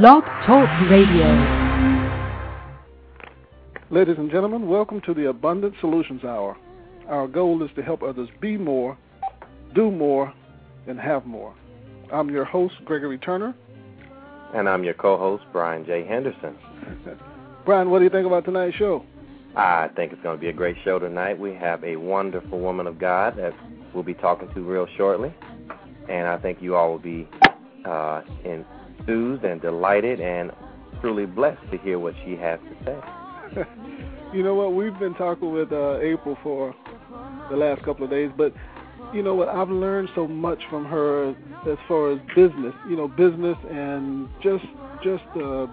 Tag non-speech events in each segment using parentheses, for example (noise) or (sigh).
Blog Talk Radio. Ladies and gentlemen, welcome to the Abundant Solutions Hour. Our goal is to help others be more, do more, and have more. I'm your host, Gregory Turner. And I'm your co host, Brian J. Henderson. (laughs) Brian, what do you think about tonight's show? I think it's going to be a great show tonight. We have a wonderful woman of God that we'll be talking to real shortly. And I think you all will be uh, enthused and delighted and truly blessed to hear what she has to say. (laughs) you know what? We've been talking with uh, April for the last couple of days, but you know what? I've learned so much from her as far as business, you know, business and just just uh,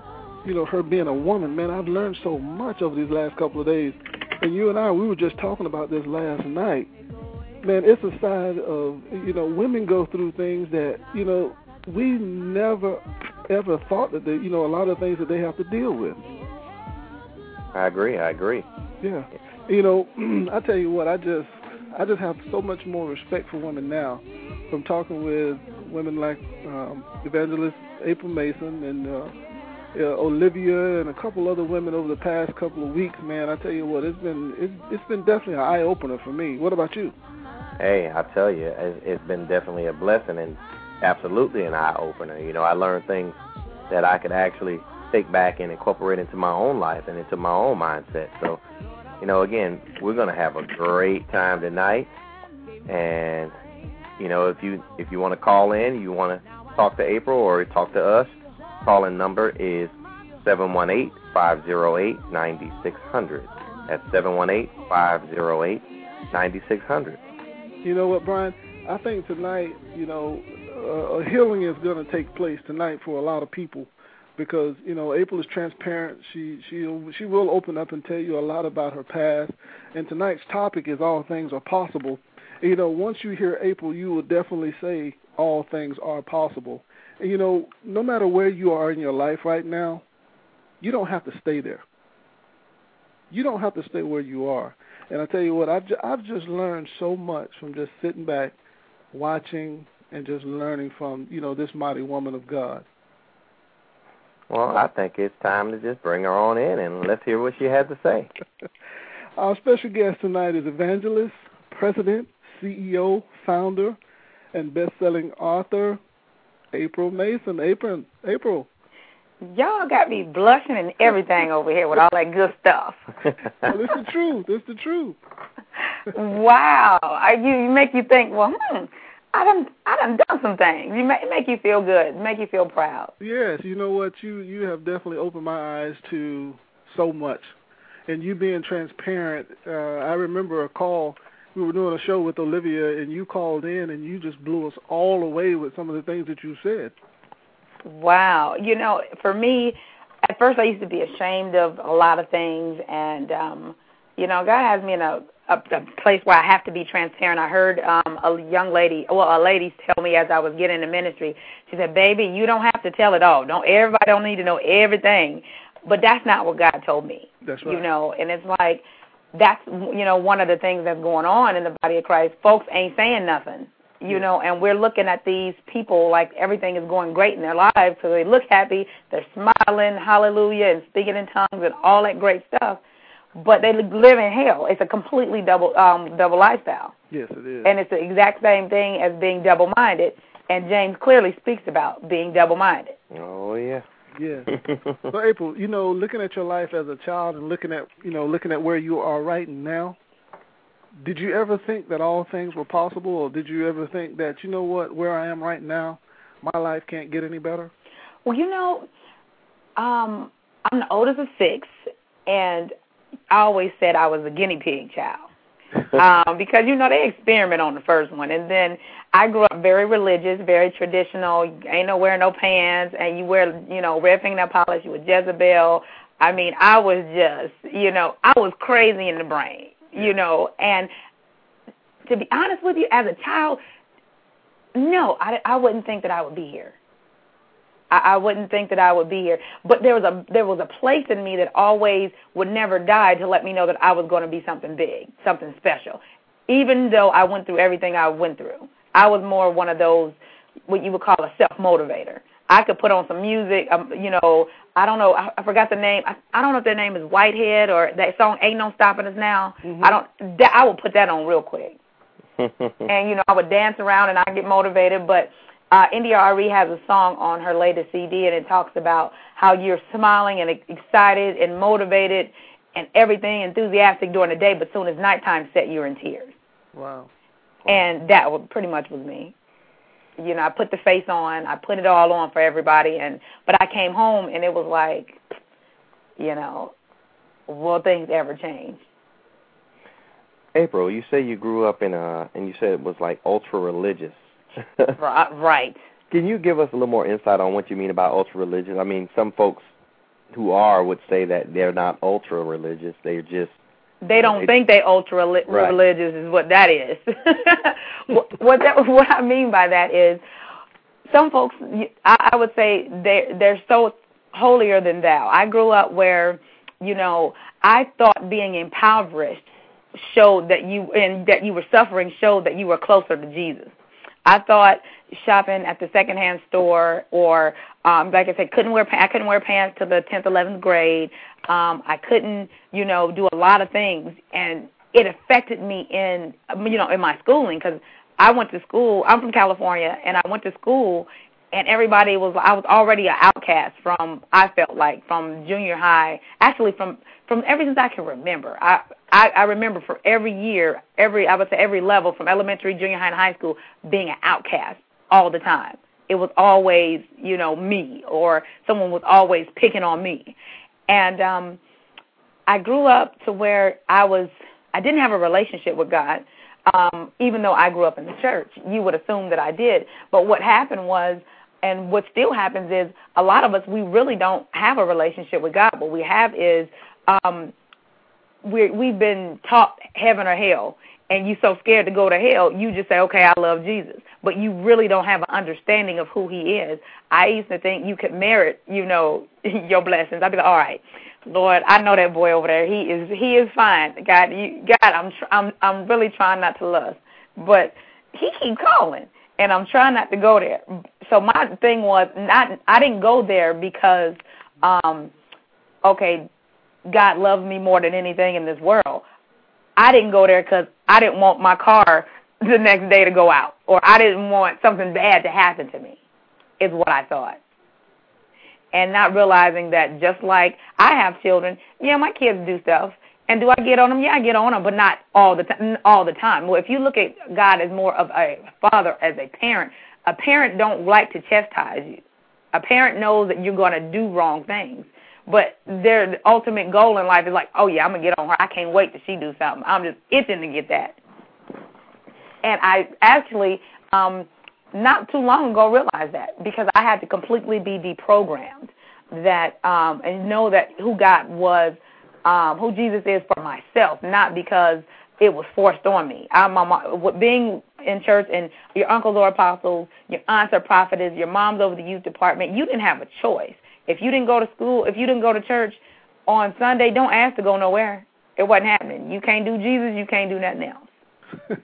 you know her being a woman. Man, I've learned so much over these last couple of days. And you and I, we were just talking about this last night. Man, it's a side of you know women go through things that you know we never ever thought that they, you know, a lot of things that they have to deal with. I agree. I agree. Yeah. You know, (clears throat) I tell you what, I just I just have so much more respect for women now from talking with women like um, Evangelist April Mason and uh, uh, Olivia and a couple other women over the past couple of weeks. Man, I tell you what, it's been it's, it's been definitely an eye opener for me. What about you? Hey, I tell you, it's been definitely a blessing and absolutely an eye opener. You know, I learned things that I could actually take back and incorporate into my own life and into my own mindset. So, you know, again, we're to have a great time tonight. And you know, if you if you want to call in, you want to talk to April or talk to us, call-in number is seven one eight five zero eight ninety six hundred. That's seven one eight five zero eight ninety six hundred. You know what, Brian? I think tonight, you know, a healing is going to take place tonight for a lot of people because you know April is transparent. She she she will open up and tell you a lot about her past. And tonight's topic is all things are possible. You know, once you hear April, you will definitely say all things are possible. And you know, no matter where you are in your life right now, you don't have to stay there. You don't have to stay where you are. And I tell you what, I've ju- I've just learned so much from just sitting back, watching and just learning from you know this mighty woman of God. Well, I think it's time to just bring her on in and let's hear what she had to say. (laughs) Our special guest tonight is evangelist, president, CEO, founder, and best-selling author April Mason. April, April. Y'all got me blushing and everything over here with all that good stuff. (laughs) well, it's the truth. It's the truth. (laughs) wow, I, you, you make you think. Well, hmm, I done I done done some things. You make make you feel good, make you feel proud. Yes, you know what you you have definitely opened my eyes to so much, and you being transparent. Uh, I remember a call we were doing a show with Olivia, and you called in and you just blew us all away with some of the things that you said. Wow, you know, for me, at first I used to be ashamed of a lot of things, and um, you know, God has me in a a, a place where I have to be transparent. I heard um, a young lady, well, a lady tell me as I was getting into ministry. She said, "Baby, you don't have to tell it all. Don't everybody don't need to know everything." But that's not what God told me. That's right. You know, and it's like that's you know one of the things that's going on in the body of Christ. Folks ain't saying nothing. You yeah. know, and we're looking at these people like everything is going great in their lives, so they look happy, they're smiling, hallelujah, and speaking in tongues and all that great stuff but they live in hell. It's a completely double um double lifestyle. Yes, it is. And it's the exact same thing as being double minded. And James clearly speaks about being double minded. Oh yeah. Yeah. (laughs) so April, you know, looking at your life as a child and looking at you know, looking at where you are right now, did you ever think that all things were possible or did you ever think that, you know what, where I am right now, my life can't get any better? Well, you know, um, I'm the oldest of six and I always said I was a guinea pig child. um, because you know they experiment on the first one, and then I grew up very religious, very traditional. Ain't no wearing no pants, and you wear you know red fingernail polish. You were Jezebel. I mean, I was just you know I was crazy in the brain, you know. And to be honest with you, as a child, no, I I wouldn't think that I would be here. I, I wouldn't think that I would be here. But there was a there was a place in me that always would never die to let me know that I was going to be something big, something special. Even though I went through everything I went through, I was more one of those what you would call a self motivator. I could put on some music. Um, you know, I don't know. I, I forgot the name. I, I don't know if their name is Whitehead or that song "Ain't No Stopping Us Now." Mm-hmm. I don't. That, I would put that on real quick. (laughs) and you know, I would dance around and I get motivated. But uh, India.Arie has a song on her latest CD, and it talks about how you're smiling and excited and motivated and everything enthusiastic during the day, but soon as nighttime set, you're in tears. Wow. And that was pretty much was me. You know, I put the face on, I put it all on for everybody, and but I came home and it was like, you know, will things ever change? April, you say you grew up in a, and you said it was like ultra religious. (laughs) right. Can you give us a little more insight on what you mean about ultra religious? I mean, some folks who are would say that they're not ultra religious; they're just they don't think they ultra right. religious is what that is. (laughs) what that what I mean by that is some folks I, I would say they they're so holier than thou. I grew up where you know I thought being impoverished showed that you and that you were suffering showed that you were closer to Jesus. I thought shopping at the secondhand store or um like I said couldn't wear I couldn't wear pants to the 10th 11th grade. Um I couldn't, you know, do a lot of things and it affected me in you know in my schooling cuz I went to school. I'm from California and I went to school and everybody was I was already an outcast from I felt like from junior high, actually from from ever since I can remember. I I, I remember for every year, every I would say every level from elementary, junior high, and high school being an outcast all the time. It was always, you know, me or someone was always picking on me. And um I grew up to where I was I didn't have a relationship with God. Um, even though I grew up in the church, you would assume that I did. But what happened was and what still happens is a lot of us we really don't have a relationship with God. What we have is um we we've been taught heaven or hell and you're so scared to go to hell, you just say, "Okay, I love Jesus," but you really don't have an understanding of who He is. I used to think you could merit, you know, (laughs) your blessings. I'd be like, "All right, Lord, I know that boy over there. He is he is fine. God, you, God, I'm tr- I'm I'm really trying not to lust, but He keep calling, and I'm trying not to go there. So my thing was not I didn't go there because, um, okay, God loved me more than anything in this world. I didn't go there because I didn't want my car (laughs) the next day to go out, or I didn't want something bad to happen to me, is what I thought. And not realizing that just like I have children, yeah, my kids do stuff. And do I get on them? Yeah, I get on them, but not all the time. All the time. Well, if you look at God as more of a father, as a parent, a parent don't like to chastise you. A parent knows that you're going to do wrong things. But their ultimate goal in life is like, oh yeah, I'm gonna get on her. I can't wait till she do something. I'm just itching to get that. And I actually, um, not too long ago, realized that because I had to completely be deprogrammed that um, and know that who God was, um, who Jesus is for myself, not because it was forced on me. I'm my being in church and your uncles are apostles, your aunts are prophetess, your mom's over the youth department. You didn't have a choice. If you didn't go to school, if you didn't go to church on Sunday, don't ask to go nowhere. It wasn't happening. You can't do Jesus, you can't do nothing else. (laughs)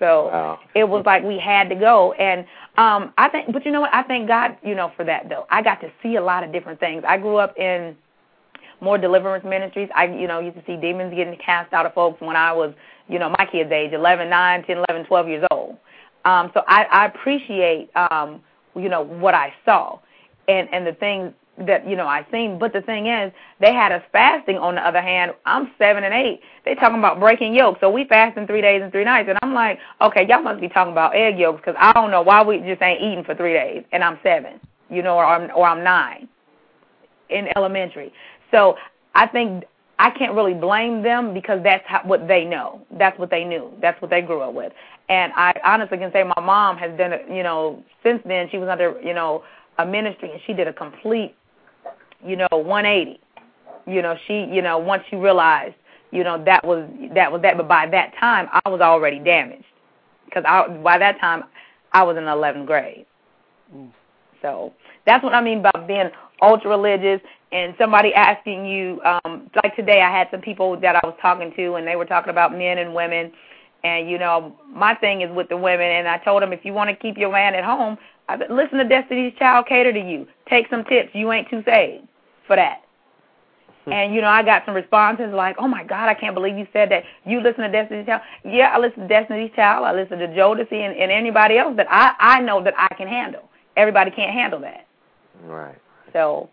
so wow. it was like we had to go and um I think but you know what I thank God, you know, for that though. I got to see a lot of different things. I grew up in more deliverance ministries. I you know, used to see demons getting cast out of folks when I was, you know, my kids age, 11, 9, 10, 11, 12 years old. Um so I I appreciate um you know what I saw and and the things that you know I seen. But the thing is, they had us fasting. On the other hand, I'm seven and eight. They talking about breaking yokes, so we fasting three days and three nights. And I'm like, okay, y'all must be talking about egg yolks because I don't know why we just ain't eating for three days. And I'm seven, you know, or I'm or I'm nine in elementary. So I think I can't really blame them because that's how, what they know. That's what they knew. That's what they grew up with. And I honestly can say my mom has done it. You know, since then she was under you know a ministry and she did a complete you know, 180. You know, she, you know, once she realized, you know, that was that was that. But by that time, I was already damaged because I by that time I was in 11th grade. Mm. So that's what I mean by being ultra religious and somebody asking you. Um, like today, I had some people that I was talking to, and they were talking about men and women. And you know, my thing is with the women, and I told them if you want to keep your man at home, I, listen to Destiny's Child cater to you. Take some tips. You ain't too saved for that. Hmm. And you know, I got some responses like, "Oh my God, I can't believe you said that. You listen to Destiny's Child? Yeah, I listen to Destiny's Child. I listen to Jodeci and, and anybody else that I I know that I can handle. Everybody can't handle that. Right. So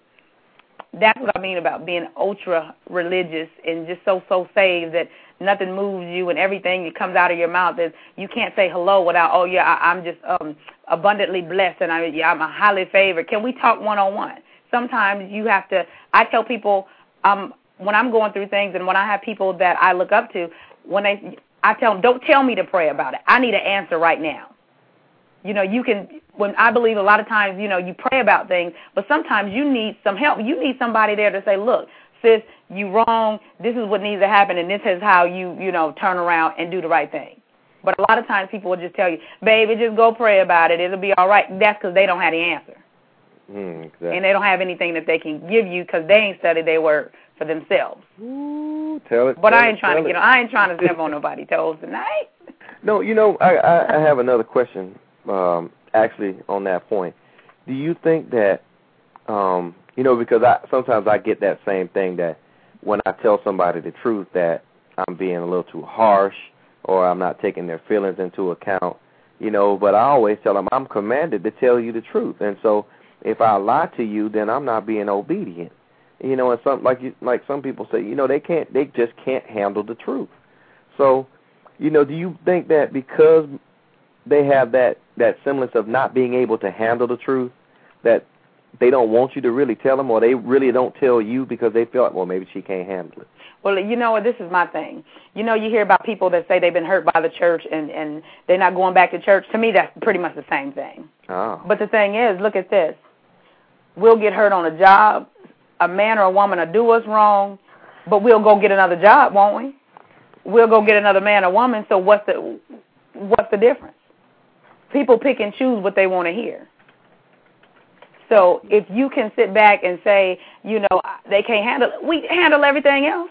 that's what I mean about being ultra religious and just so so saved that nothing moves you and everything that comes out of your mouth is you can't say hello without oh yeah I, I'm just um abundantly blessed and I yeah I'm a highly favored. Can we talk one on one? Sometimes you have to. I tell people um when I'm going through things and when I have people that I look up to when they I tell them don't tell me to pray about it. I need an answer right now. You know, you can when I believe a lot of times, you know, you pray about things, but sometimes you need some help. You need somebody there to say, "Look, sis, you wrong. This is what needs to happen, and this is how you, you know, turn around and do the right thing." But a lot of times people will just tell you, "Baby, just go pray about it. It'll be all right." That's because they don't have the answer, mm, exactly. and they don't have anything that they can give you because they ain't studied their word for themselves. Ooh, tell it. But tell I ain't it, trying to get. I ain't trying to step on (laughs) nobody's toes tonight. No, you know, I, I, I have another question. Um, actually, on that point, do you think that, um, you know, because I sometimes I get that same thing that when I tell somebody the truth that I'm being a little too harsh or I'm not taking their feelings into account, you know. But I always tell them I'm commanded to tell you the truth, and so if I lie to you, then I'm not being obedient. You know, and some like you, like some people say, you know, they can't, they just can't handle the truth. So, you know, do you think that because they have that that semblance of not being able to handle the truth, that they don't want you to really tell them, or they really don't tell you because they feel like, well, maybe she can't handle it. Well, you know what? This is my thing. You know, you hear about people that say they've been hurt by the church and and they're not going back to church. To me, that's pretty much the same thing. Oh. But the thing is, look at this. We'll get hurt on a job. A man or a woman will do us wrong, but we'll go get another job, won't we? We'll go get another man or woman. So what's the what's the difference? People pick and choose what they want to hear. So if you can sit back and say, you know, they can't handle it, we handle everything else.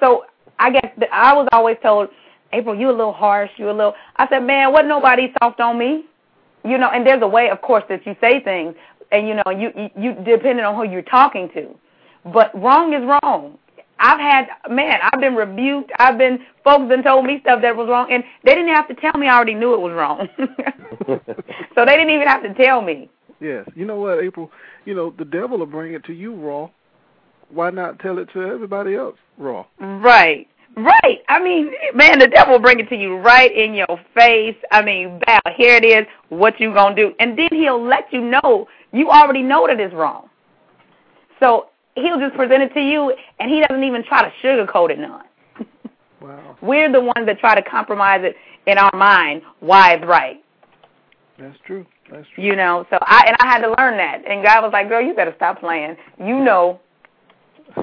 So I guess that I was always told, April, you a little harsh, you a little. I said, man, wasn't nobody soft on me, you know. And there's a way, of course, that you say things, and you know, you you, you depending on who you're talking to. But wrong is wrong. I've had man, I've been rebuked. I've been folks and told me stuff that was wrong, and they didn't have to tell me. I already knew it was wrong. (laughs) so they didn't even have to tell me. Yes. You know what, April? You know, the devil will bring it to you raw. Why not tell it to everybody else raw? Right. Right. I mean, man, the devil will bring it to you right in your face. I mean, Val, here it is. What you gonna do? And then he'll let you know. You already know that it's wrong. So he'll just present it to you, and he doesn't even try to sugarcoat it none. (laughs) Wow. We're the ones that try to compromise it in our mind why it's right. That's true. That's true. You know, so I and I had to learn that. And God was like, "Girl, you better stop playing. You know,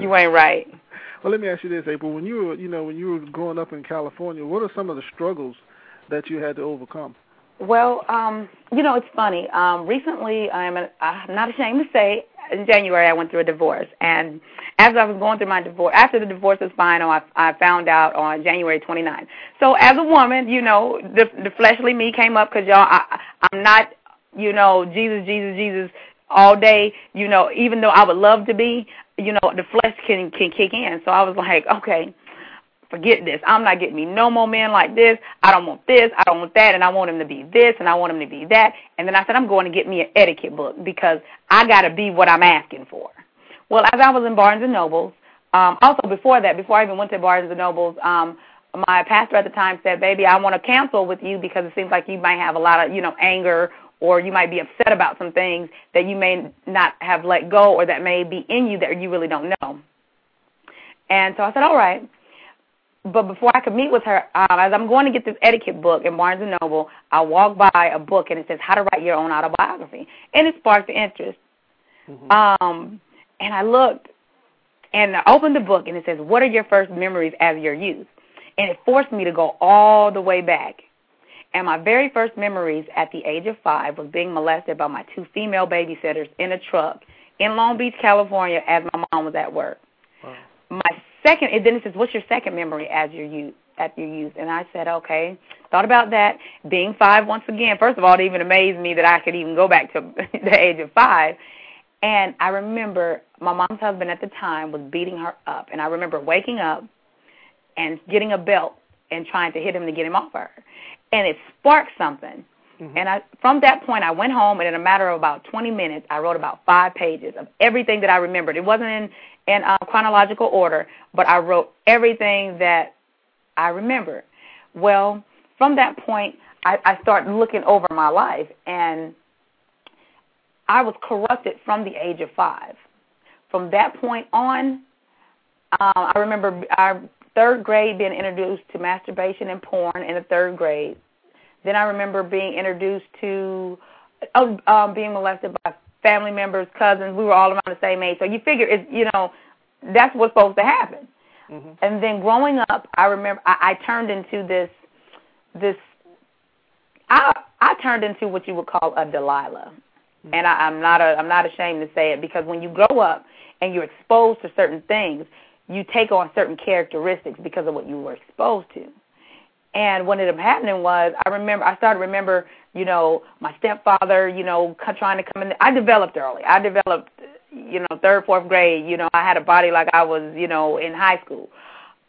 you ain't right." (laughs) Well, let me ask you this, April. When you were, you know, when you were growing up in California, what are some of the struggles that you had to overcome? Well, um, you know, it's funny. Um, recently, I'm, a, I'm not ashamed to say, in January I went through a divorce, and as I was going through my divorce, after the divorce was final, I, I found out on January 29th. So as a woman, you know, the the fleshly me came up because y'all, I, I'm not you know, Jesus, Jesus, Jesus all day, you know, even though I would love to be, you know, the flesh can can kick in. So I was like, okay, forget this. I'm not getting me no more men like this. I don't want this. I don't want that. And I want him to be this and I want him to be that. And then I said, I'm going to get me an etiquette book because I got to be what I'm asking for. Well, as I was in Barnes and Nobles, um, also before that, before I even went to Barnes and Nobles, um, my pastor at the time said, baby, I want to cancel with you because it seems like you might have a lot of, you know, anger or you might be upset about some things that you may not have let go or that may be in you that you really don't know. And so I said, all right. But before I could meet with her, um, as I'm going to get this etiquette book in Barnes and Noble, I walk by a book and it says how to write your own autobiography, and it sparked the interest. Mm-hmm. Um, and I looked, and I opened the book and it says, "What are your first memories as your youth?" And it forced me to go all the way back and my very first memories at the age of five was being molested by my two female babysitters in a truck in Long Beach, California, as my mom was at work. Wow. My second, and then it says, "What's your second memory as your youth?" at your youth. And I said, okay. Thought about that. Being five once again. First of all, it even amazed me that I could even go back to (laughs) the age of five. And I remember my mom's husband at the time was beating her up. And I remember waking up and getting a belt and trying to hit him to get him off her. And it sparked something. Mm-hmm. And I, from that point, I went home, and in a matter of about 20 minutes, I wrote about five pages of everything that I remembered. It wasn't in, in uh, chronological order, but I wrote everything that I remembered. Well, from that point, I, I started looking over my life, and I was corrupted from the age of five. From that point on, um, I remember our third grade being introduced to masturbation and porn in the third grade. Then I remember being introduced to oh, um, being molested by family members, cousins. We were all around the same age, so you figure it's you know that's what's supposed to happen. Mm-hmm. And then growing up, I remember I, I turned into this this I I turned into what you would call a Delilah, mm-hmm. and I, I'm not a I'm not ashamed to say it because when you grow up and you're exposed to certain things, you take on certain characteristics because of what you were exposed to. And what ended up happening was, I remember, I started to remember, you know, my stepfather, you know, trying to come in. I developed early. I developed, you know, third, fourth grade. You know, I had a body like I was, you know, in high school.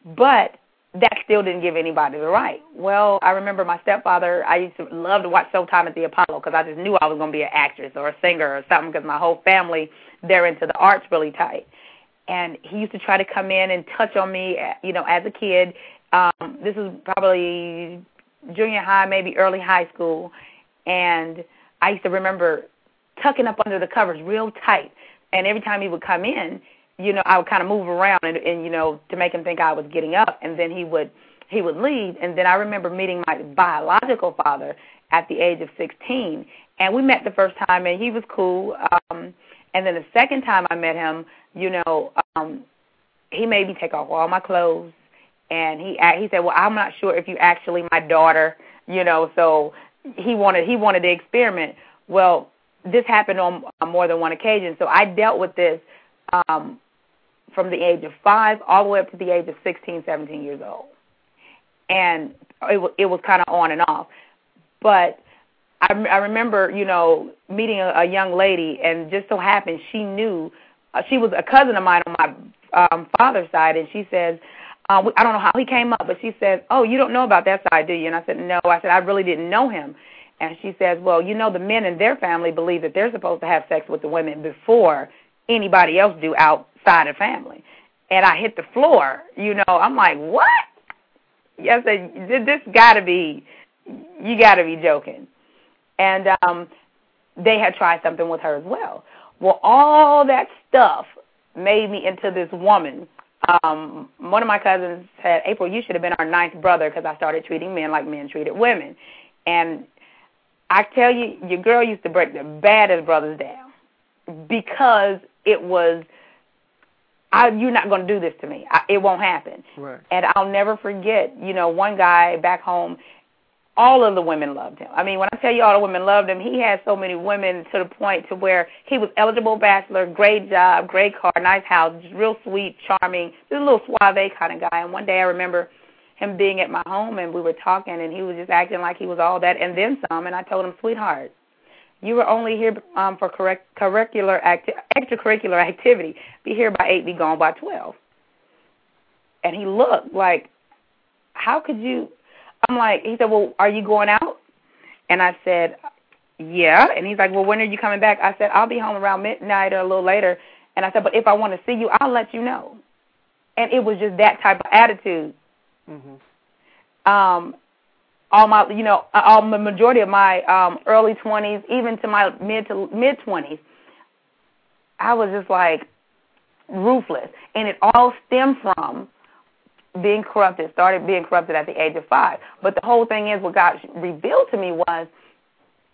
But that still didn't give anybody the right. Well, I remember my stepfather. I used to love to watch Showtime at the Apollo because I just knew I was going to be an actress or a singer or something because my whole family they're into the arts really tight. And he used to try to come in and touch on me, you know, as a kid this was probably junior high, maybe early high school, and I used to remember tucking up under the covers real tight. And every time he would come in, you know, I would kind of move around and, and you know to make him think I was getting up, and then he would he would leave. And then I remember meeting my biological father at the age of 16, and we met the first time, and he was cool. Um, and then the second time I met him, you know, um, he made me take off all my clothes and he he said, "Well, I'm not sure if you actually my daughter, you know." So he wanted he wanted to experiment. Well, this happened on, on more than one occasion. So I dealt with this um, from the age of five all the way up to the age of 16, 17 years old, and it it was kind of on and off. But I, I remember, you know, meeting a, a young lady, and just so happened she knew uh, she was a cousin of mine on my um, father's side, and she says um, I don't know how he came up, but she said, "Oh, you don't know about that side, do you?" And I said, "No." I said, "I really didn't know him." And she says, "Well, you know, the men in their family believe that they're supposed to have sex with the women before anybody else do outside of family." And I hit the floor. You know, I'm like, "What?" Yes, I said, "This got to be, you got to be joking." And um, they had tried something with her as well. Well, all that stuff made me into this woman um, one of my cousins said, April, you should have been our ninth brother because I started treating men like men treated women. And I tell you, your girl used to break the baddest brothers down because it was, I, you're not going to do this to me. I, it won't happen. Right. And I'll never forget, you know, one guy back home, all of the women loved him. I mean, when I tell you all the women loved him, he had so many women to the point to where he was eligible bachelor, great job, great car, nice house, real sweet, charming, just a little suave kind of guy. And one day I remember him being at my home and we were talking and he was just acting like he was all that and then some. And I told him, sweetheart, you were only here um, for correct, curricular acti- extracurricular activity. Be here by eight, be gone by twelve. And he looked like, how could you? I'm like, he said, well, are you going out? And I said, yeah. And he's like, well, when are you coming back? I said, I'll be home around midnight or a little later. And I said, but if I want to see you, I'll let you know. And it was just that type of attitude. Mm-hmm. Um, all my, you know, all the majority of my um, early 20s, even to my mid to mid 20s, I was just like ruthless, and it all stemmed from being corrupted, started being corrupted at the age of five. But the whole thing is, what God revealed to me was,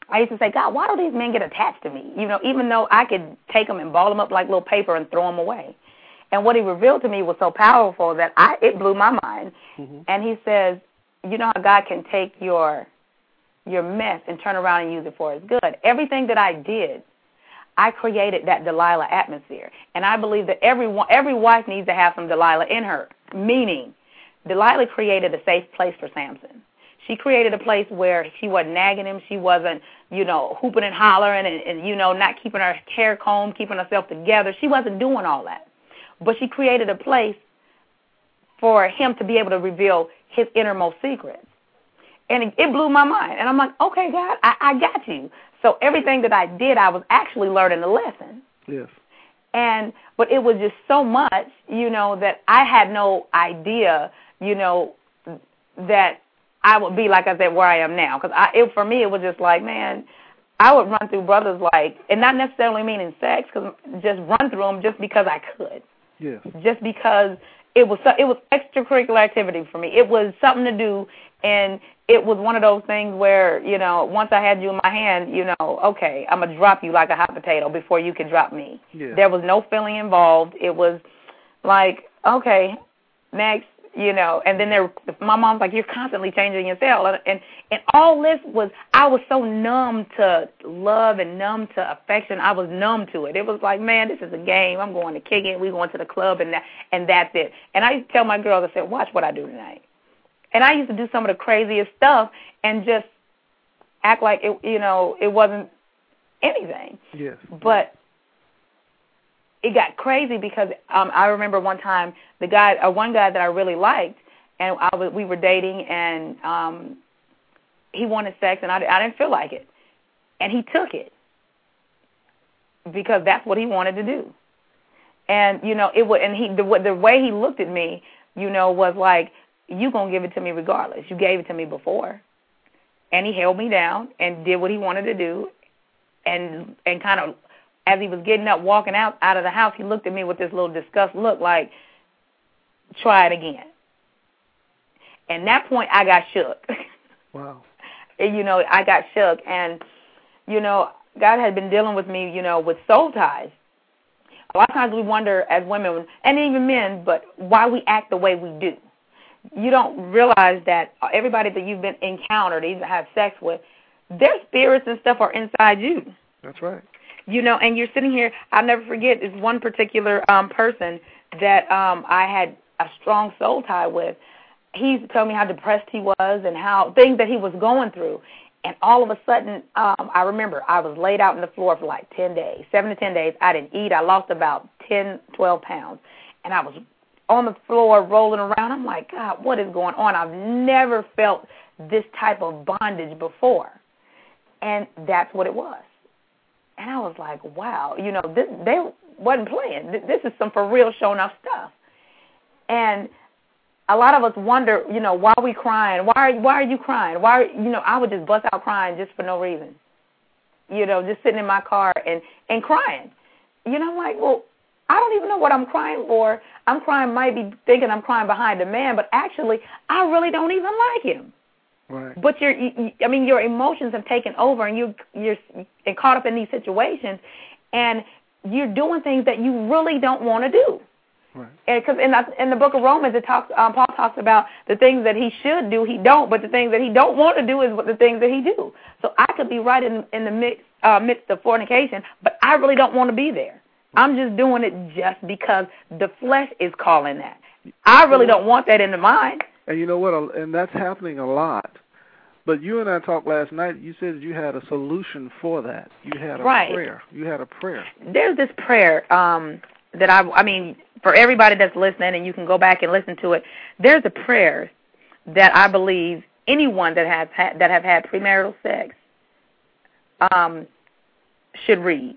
I used to say, God, why do these men get attached to me? You know, even though I could take them and ball them up like little paper and throw them away. And what He revealed to me was so powerful that I it blew my mind. Mm-hmm. And He says, you know how God can take your your mess and turn around and use it for His good. Everything that I did, I created that Delilah atmosphere, and I believe that every every wife needs to have some Delilah in her meaning Delilah created a safe place for Samson. She created a place where she wasn't nagging him. She wasn't, you know, hooping and hollering and, and you know, not keeping her hair combed, keeping herself together. She wasn't doing all that. But she created a place for him to be able to reveal his innermost secrets. And it, it blew my mind. And I'm like, okay, God, I, I got you. So everything that I did, I was actually learning a lesson. Yes. And but it was just so much, you know, that I had no idea, you know, that I would be like I said where I am now. Because I, it, for me, it was just like, man, I would run through brothers like, and not necessarily meaning sex, because just run through them just because I could. Yes. Just because it was it was extracurricular activity for me. It was something to do, and it was one of those things where you know once I had you in my hand, you know, okay, I'm gonna drop you like a hot potato before you can drop me. Yeah. There was no feeling involved. It was like okay, next, you know. And then there, my mom's like, you're constantly changing yourself, and and, and all this was I was so numb to love and numb to affection. I was numb to it. It was like, man, this is a game. I'm going to kick it. We're going to the club, and that and that's it. And I used to tell my girls, I said, watch what I do tonight. And I used to do some of the craziest stuff and just act like it, you know, it wasn't anything. Yes. But it got crazy because um I remember one time the guy, uh, one guy that I really liked, and I was we were dating, and um he wanted sex, and I I didn't feel like it, and he took it because that's what he wanted to do, and you know it would, and he the the way he looked at me, you know, was like you gonna give it to me regardless. You gave it to me before, and he held me down and did what he wanted to do, and and kind of as he was getting up, walking out out of the house, he looked at me with this little disgust look, like, try it again. And that point, I got shook. (laughs) Wow. and, you know, I got shook, and you know, God had been dealing with me, you know, with soul ties. A lot of times we wonder as women and even men, but why we act the way we do you don't realize that everybody that you've been encountered, even have sex with, their spirits and stuff are inside you. That's right. You know, and you're sitting here. I'll never forget this one particular um person that um I had a strong soul tie with. He used to tell me how depressed he was and how things that he was going through. And all of a sudden, um, I remember I was laid out on the floor for like 10 days, 7 to 10 days. I didn't eat. I lost about 10, 12 pounds. And I was on the floor rolling around. I'm like, God, what is going on? I've never felt this type of bondage before. And that's what it was. And I was like, wow, you know, this, they wasn't playing. This is some for real showing off stuff. And a lot of us wonder, you know, why are we crying? Why are why are you crying? Why are, you know, I would just bust out crying just for no reason. You know, just sitting in my car and and crying. You know, I'm like, well, I don't even know what I'm crying for. I'm crying, might be thinking I'm crying behind a man, but actually, I really don't even like him. Right. But your, I mean, your emotions have taken over, and you, you're caught up in these situations, and you're doing things that you really don't want to do. Right. Because in the, in the book of Romans, it talks, um, Paul talks about the things that he should do, he don't, but the things that he don't want to do is what the things that he do. So I could be right in in the mix, uh, midst of fornication, but I really don't want to be there. I'm just doing it just because the flesh is calling that. I really don't want that in the mind. And you know what? And that's happening a lot. But you and I talked last night. You said you had a solution for that. You had a right. prayer. You had a prayer. There's this prayer um, that I. I mean, for everybody that's listening, and you can go back and listen to it. There's a prayer that I believe anyone that has had, that have had premarital sex um, should read.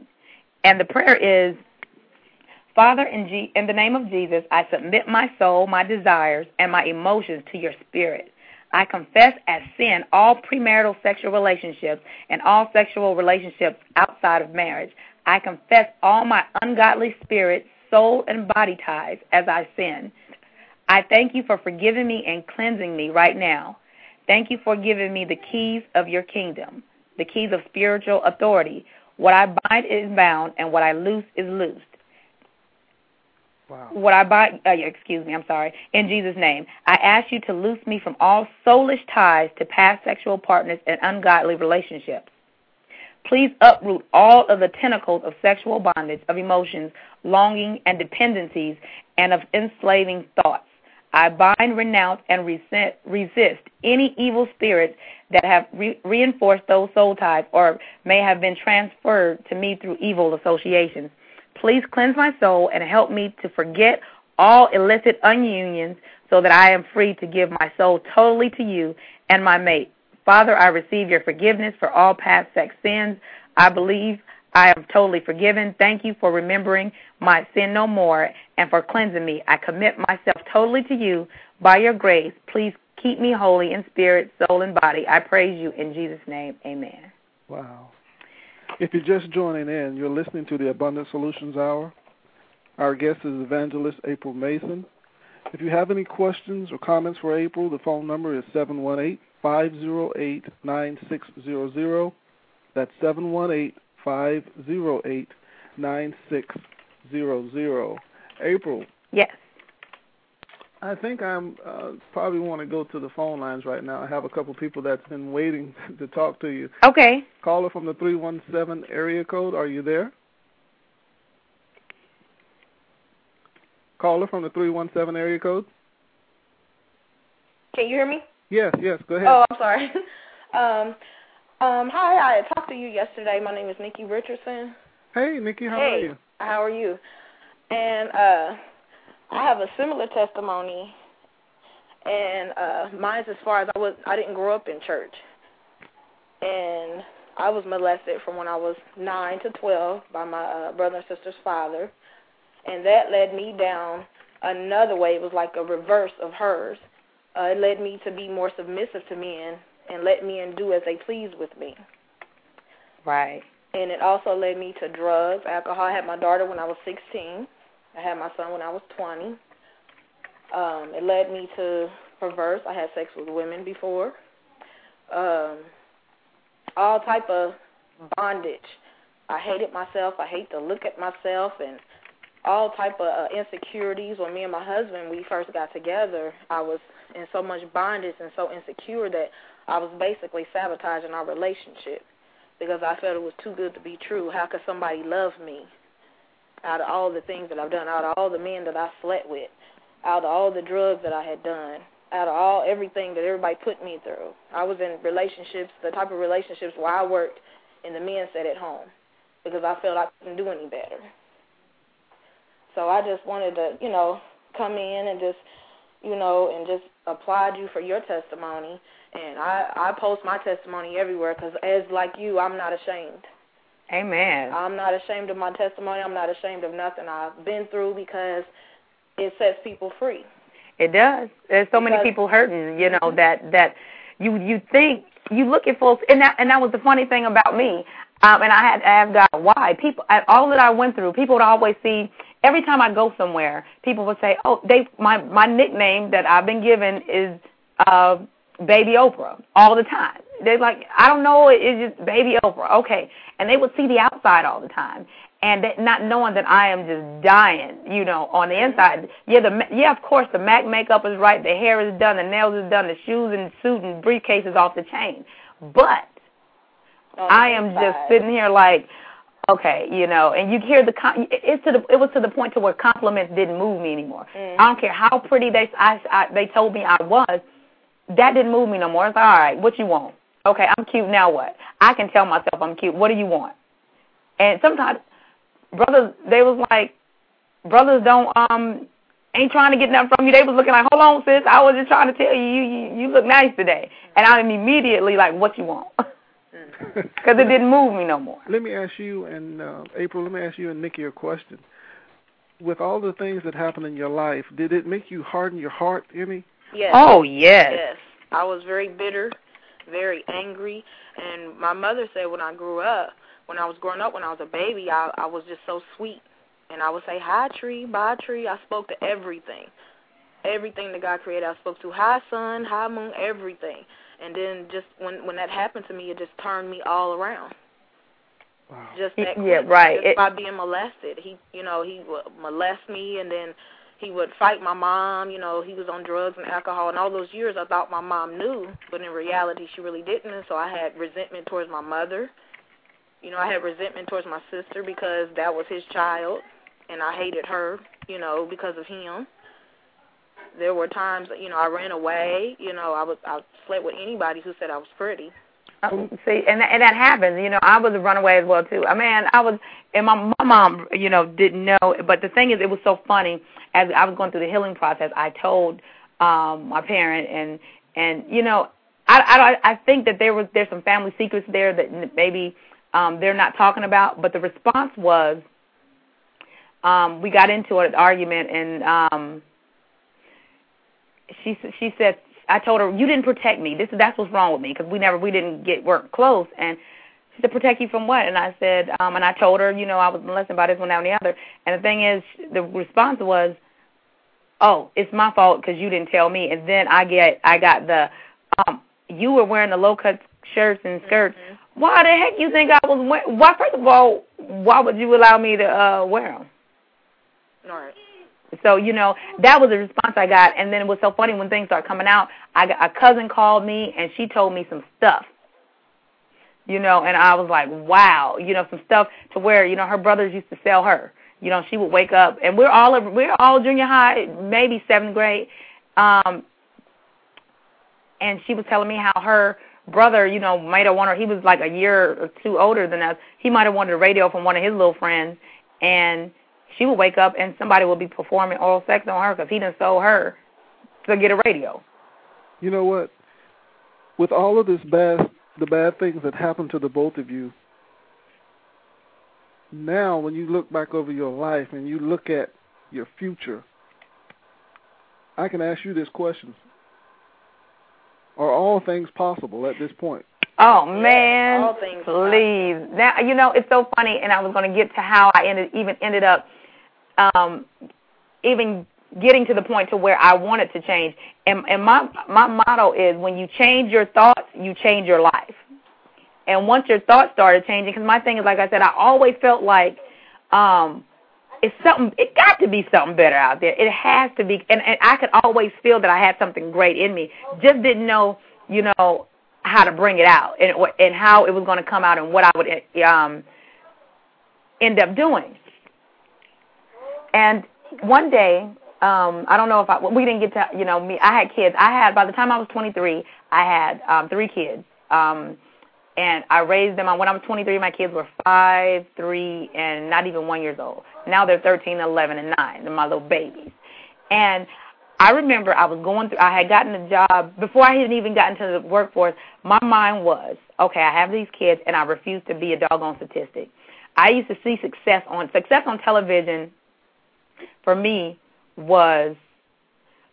And the prayer is, Father, in, G- in the name of Jesus, I submit my soul, my desires, and my emotions to your spirit. I confess as sin all premarital sexual relationships and all sexual relationships outside of marriage. I confess all my ungodly spirit, soul, and body ties as I sin. I thank you for forgiving me and cleansing me right now. Thank you for giving me the keys of your kingdom, the keys of spiritual authority. What I bind is bound, and what I loose is loosed. Wow. What I bind, uh, excuse me, I'm sorry. In Jesus' name, I ask you to loose me from all soulish ties to past sexual partners and ungodly relationships. Please uproot all of the tentacles of sexual bondage, of emotions, longing, and dependencies, and of enslaving thoughts. I bind, renounce, and resist any evil spirits that have re- reinforced those soul ties or may have been transferred to me through evil associations. Please cleanse my soul and help me to forget all illicit unions so that I am free to give my soul totally to you and my mate. Father, I receive your forgiveness for all past sex sins. I believe I am totally forgiven. Thank you for remembering my sin no more and for cleansing me. I commit myself totally to you by your grace. Please keep me holy in spirit, soul, and body. I praise you in Jesus' name. Amen. Wow. If you're just joining in, you're listening to the Abundant Solutions Hour. Our guest is evangelist April Mason. If you have any questions or comments for April, the phone number is 718 508 9600. That's 718 508 9600. April. Yes. I think I'm uh, probably want to go to the phone lines right now. I have a couple people that's been waiting (laughs) to talk to you. Okay. Caller from the 317 area code. Are you there? Caller from the 317 area code. Can you hear me? Yes, yes. Go ahead. Oh, I'm sorry. (laughs) um, um, hi, I talked to you yesterday. My name is Nikki Richardson. Hey, Nikki, how hey, are you? How are you? And uh, I have a similar testimony, and uh, mine's as far as I was. I didn't grow up in church, and I was molested from when I was nine to twelve by my uh, brother and sister's father, and that led me down another way. It was like a reverse of hers. Uh, it led me to be more submissive to men and let men do as they please with me. Right. And it also led me to drugs, alcohol. I had my daughter when I was 16. I had my son when I was 20. Um, it led me to perverse. I had sex with women before. Um, all type of bondage. I hated myself. I hate to look at myself and all type of uh, insecurities. When me and my husband we first got together, I was in so much bondage and so insecure that I was basically sabotaging our relationship because I felt it was too good to be true. How could somebody love me out of all the things that I've done, out of all the men that I slept with, out of all the drugs that I had done, out of all everything that everybody put me through. I was in relationships, the type of relationships where I worked and the men sat at home because I felt I couldn't do any better. So I just wanted to, you know, come in and just, you know, and just applaud you for your testimony and I I post my testimony everywhere because as like you, I'm not ashamed. Amen. I'm not ashamed of my testimony. I'm not ashamed of nothing I've been through because it sets people free. It does. There's so because, many people hurting, you know, that that you you think you look at folks, and that and that was the funny thing about me. Um, and I had to ask God why people at all that I went through. People would always see every time I go somewhere. People would say, "Oh, they my my nickname that I've been given is uh Baby Oprah all the time. They're like, I don't know, it's just Baby Oprah. Okay. And they would see the outside all the time. And that, not knowing that I am just dying, you know, on the inside. Yeah, the yeah, of course, the Mac makeup is right, the hair is done, the nails is done, the shoes and suit and briefcase is off the chain. But I am inside. just sitting here like, okay, you know, and you hear the it's to the it was to the point to where compliments didn't move me anymore. Mm. I don't care how pretty they I, I they told me I was that didn't move me no more. It's like, all right, what you want? Okay, I'm cute. Now what? I can tell myself I'm cute. What do you want? And sometimes brothers, they was like, brothers don't um ain't trying to get nothing from you. They was looking like, hold on, sis, I was just trying to tell you, you you, you look nice today. And I'm immediately like, what you want? (laughs) Because it didn't move me no more. Let me ask you and uh, April. Let me ask you and Nikki a question. With all the things that happened in your life, did it make you harden your heart any? Yes. Oh yes. Yes. I was very bitter, very angry, and my mother said when I grew up, when I was growing up, when I was a baby, I I was just so sweet, and I would say hi tree, bye tree. I spoke to everything, everything that God created. I spoke to hi sun, hi moon, everything. And then just when when that happened to me, it just turned me all around. Wow. Just that Yeah, quick, right. Just It- by being molested, he you know he would molest me, and then he would fight my mom. You know, he was on drugs and alcohol, and all those years I thought my mom knew, but in reality she really didn't. And so I had resentment towards my mother. You know, I had resentment towards my sister because that was his child, and I hated her. You know, because of him. there were times, you know, I ran away. You know, I was I slept with anybody who said I was pretty. Uh, see, and and that happens. You know, I was a runaway as well too. I mean, I was, and my my mom, you know, didn't know. But the thing is, it was so funny. As I was going through the healing process, I told um my parent, and and you know, I I I think that there was there's some family secrets there that maybe um they're not talking about. But the response was, um we got into an argument, and um she she said I told her you didn't protect me. This is that's what's wrong with me because we never we didn't get work close and she said protect you from what? And I said um and I told her you know I was molested by this one that and the other and the thing is the response was oh it's my fault because you didn't tell me and then I get I got the um you were wearing the low cut shirts and skirts. Mm-hmm. Why the heck you think I was wearing? Why first of all why would you allow me to uh wear them? All right. So, you know, that was the response I got. And then it was so funny when things started coming out. I got, a cousin called me and she told me some stuff. You know, and I was like, wow, you know, some stuff to where, you know, her brothers used to sell her. You know, she would wake up and we're all we're all junior high, maybe seventh grade. Um and she was telling me how her brother, you know, might have wanted he was like a year or two older than us. He might have wanted a radio from one of his little friends and she would wake up and somebody would be performing oral sex on her because he didn't sold her to get a radio. You know what? With all of this bad, the bad things that happened to the both of you, now when you look back over your life and you look at your future, I can ask you this question. Are all things possible at this point? Oh man, all things please. Now you know it's so funny, and I was going to get to how I ended even ended up um, even getting to the point to where I wanted to change. And, and my my motto is when you change your thoughts, you change your life. And once your thoughts started changing, because my thing is, like I said, I always felt like um, it's something. It got to be something better out there. It has to be, and, and I could always feel that I had something great in me. Just didn't know, you know, how to bring it out and and how it was going to come out and what I would um, end up doing. And one day, um, I don't know if I we didn't get to you know me. I had kids. I had by the time I was 23, I had um, three kids. Um, and I raised them. When I was 23, my kids were five, three, and not even one years old. Now they're 13, 11, and nine. They're my little babies. And I remember I was going through. I had gotten a job before I had even gotten to the workforce. My mind was, okay, I have these kids, and I refuse to be a doggone statistic. I used to see success on success on television for me was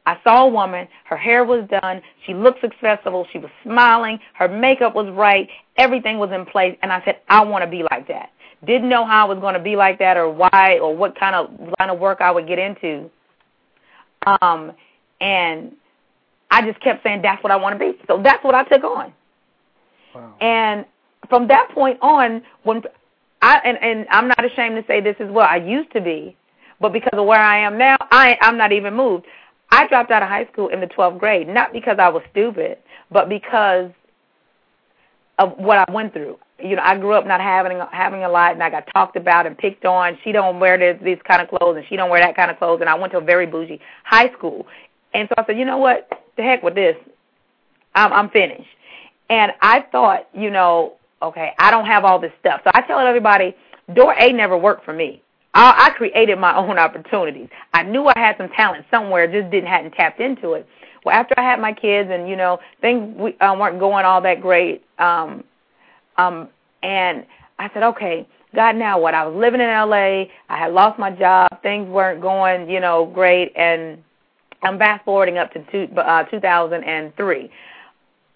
I saw a woman, her hair was done, she looked successful, she was smiling, her makeup was right, everything was in place, and I said, I want to be like that. Didn't know how I was going to be like that or why or what kind of line of work I would get into. Um, and I just kept saying, that's what I want to be. So that's what I took on. Wow. And from that point on, when I and, and I'm not ashamed to say this as well, I used to be, but because of where I am now, I I'm not even moved. I dropped out of high school in the 12th grade, not because I was stupid, but because of what I went through. You know, I grew up not having having a lot, and I got talked about and picked on. She don't wear this these kind of clothes, and she don't wear that kind of clothes. And I went to a very bougie high school, and so I said, you know what, the heck with this, I'm I'm finished. And I thought, you know, okay, I don't have all this stuff. So I tell everybody, door A never worked for me. I, I created my own opportunities. I knew I had some talent somewhere, just didn't hadn't tapped into it. Well, after I had my kids, and you know things we, uh, weren't going all that great, um, um, and I said, okay, God, now what? I was living in L.A. I had lost my job. Things weren't going, you know, great, and I'm fast forwarding up to two, uh, 2003.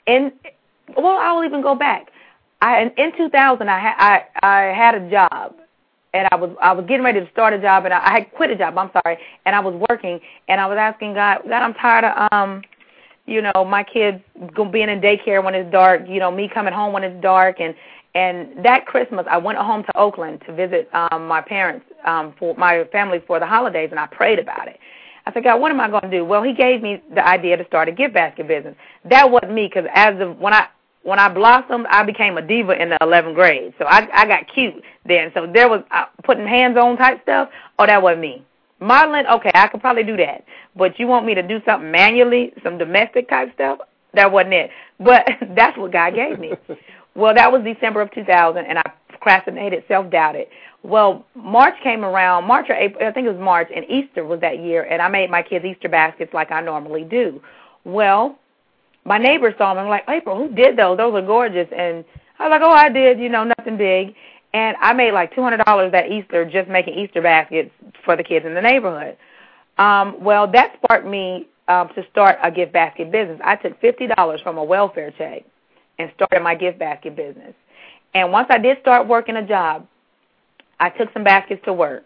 And well, I will even go back. I in, in 2000, I had I I had a job and I was I was getting ready to start a job, and I, I had quit a job. I'm sorry, and I was working, and I was asking God, God, I'm tired of um, you know, my kids going being in daycare when it's dark, you know, me coming home when it's dark, and and that Christmas I went home to Oakland to visit um my parents um for my family for the holidays, and I prayed about it. I said, God, what am I going to do? Well, He gave me the idea to start a gift basket business. That wasn't me because as of when I when I blossomed, I became a diva in the 11th grade. So I I got cute then. So there was uh, putting hands on type stuff. Oh, that wasn't me. Modeling, okay, I could probably do that. But you want me to do something manually, some domestic type stuff? That wasn't it. But (laughs) that's what God gave me. well, that was December of 2000, and I procrastinated, self-doubted. Well, March came around, March or April, I think it was March, and Easter was that year, and I made my kids Easter baskets like I normally do. Well, my neighbors saw them. I'm like, April, who did those? Those are gorgeous. And I was like, oh, I did, you know, nothing big. And I made like $200 that Easter just making Easter baskets for the kids in the neighborhood. Um, well, that sparked me um, to start a gift basket business. I took $50 from a welfare check and started my gift basket business. And once I did start working a job, I took some baskets to work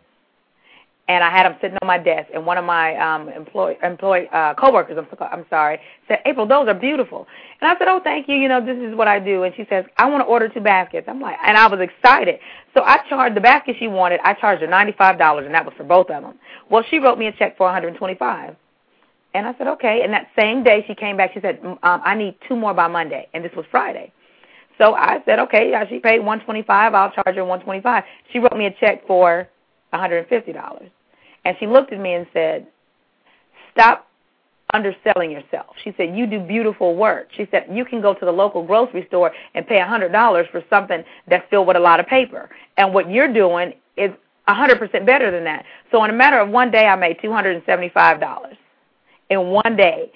and I had them sitting on my desk. And one of my um, employee, employee uh, coworkers, I'm, I'm sorry, said, "April, those are beautiful." And I said, "Oh, thank you. You know, this is what I do." And she says, "I want to order two baskets." I'm like, and I was excited. So I charged the basket she wanted. I charged her ninety-five dollars, and that was for both of them. Well, she wrote me a check for one hundred and twenty-five. And I said, okay. And that same day she came back, she said, um, I need two more by Monday. And this was Friday. So I said, okay, yeah, she paid 125 I'll charge her 125 She wrote me a check for $150. And she looked at me and said, Stop underselling yourself. She said, You do beautiful work. She said, You can go to the local grocery store and pay a $100 for something that's filled with a lot of paper. And what you're doing is a 100% better than that. So in a matter of one day, I made $275 in one day.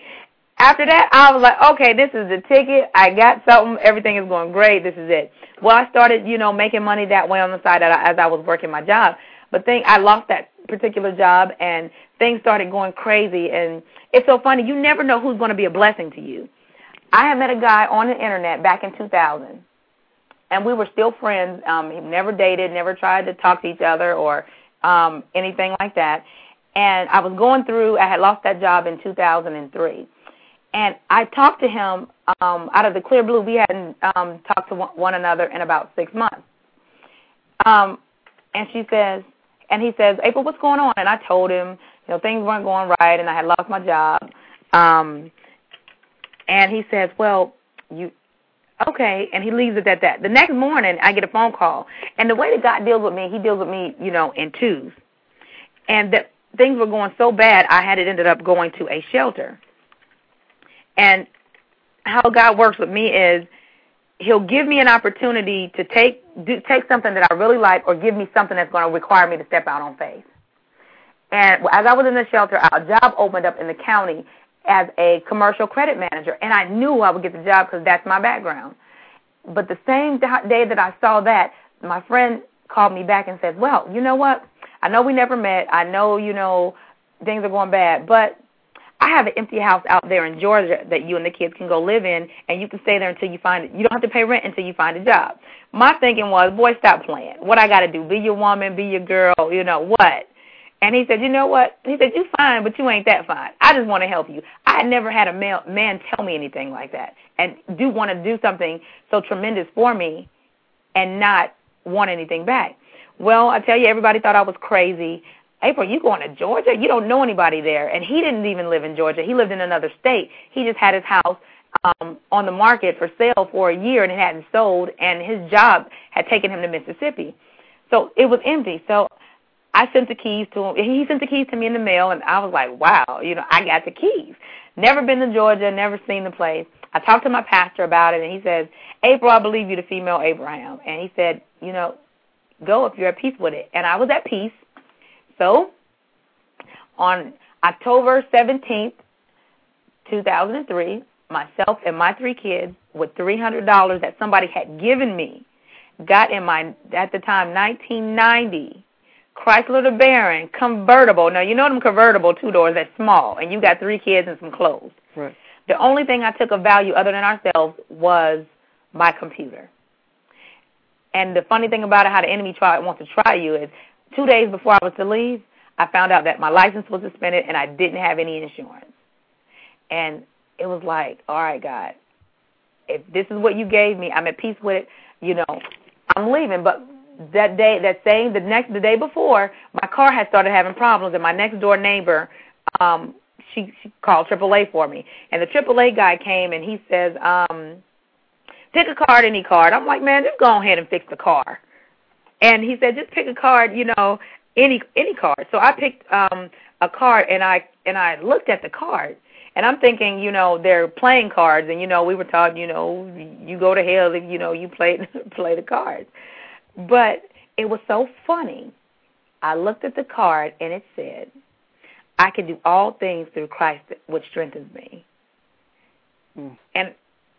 After that, I was like, okay, this is the ticket. I got something. Everything is going great. This is it. Well, I started, you know, making money that way on the side as I was working my job. But thing, I lost that particular job, and things started going crazy. And it's so funny. You never know who's going to be a blessing to you. I had met a guy on the internet back in 2000, and we were still friends. Um, he never dated, never tried to talk to each other or um, anything like that. And I was going through. I had lost that job in 2003, and I talked to him um, out of the clear blue. We hadn't um, talked to one another in about six months. Um, and she says, and he says, April, what's going on? And I told him, you know, things weren't going right and I had lost my job. Um, and he says, well, you, okay. And he leaves it at that. The next morning, I get a phone call. And the way that God deals with me, he deals with me, you know, in twos. And that things were going so bad, I had it ended up going to a shelter. And how God works with me is he'll give me an opportunity to take do, take something that I really like or give me something that's going to require me to step out on faith. And as I was in the shelter, a job opened up in the county as a commercial credit manager, and I knew I would get the job because that's my background. But the same day that I saw that, my friend called me back and said, "Well, you know what? I know we never met. I know you know things are going bad, but I have an empty house out there in Georgia that you and the kids can go live in, and you can stay there until you find. You don't have to pay rent until you find a job. My thinking was, boy, stop playing. What I got to do? Be your woman, be your girl, you know what? And he said, you know what? He said, you fine, but you ain't that fine. I just want to help you. I had never had a male, man tell me anything like that, and do want to do something so tremendous for me, and not want anything back. Well, I tell you, everybody thought I was crazy. April, you going to Georgia? You don't know anybody there. And he didn't even live in Georgia. He lived in another state. He just had his house um, on the market for sale for a year and it hadn't sold, and his job had taken him to Mississippi. So it was empty. So I sent the keys to him. He sent the keys to me in the mail, and I was like, wow, you know, I got the keys. Never been to Georgia, never seen the place. I talked to my pastor about it, and he says, April, I believe you to female Abraham. And he said, you know, go if you're at peace with it. And I was at peace. So, on October 17th, 2003, myself and my three kids, with $300 that somebody had given me, got in my, at the time, 1990 Chrysler LeBaron convertible. Now, you know them convertible two doors, that's small, and you got three kids and some clothes. Right. The only thing I took of value other than ourselves was my computer. And the funny thing about it, how the enemy try, wants to try you is two days before I was to leave, I found out that my license was suspended and I didn't have any insurance. And it was like, all right, God, if this is what you gave me, I'm at peace with it. You know, I'm leaving. But that day, that same, the next, the day before, my car had started having problems, and my next door neighbor, um, she she called AAA for me, and the AAA guy came and he says, um, pick a card, any card. I'm like, man, just go ahead and fix the car. And he said, just pick a card, you know, any any card. So I picked um a card and I and I looked at the card and I'm thinking, you know, they're playing cards and you know, we were taught, you know, you go to hell if you know you play (laughs) play the cards. But it was so funny. I looked at the card and it said, I can do all things through Christ which strengthens me. Mm. And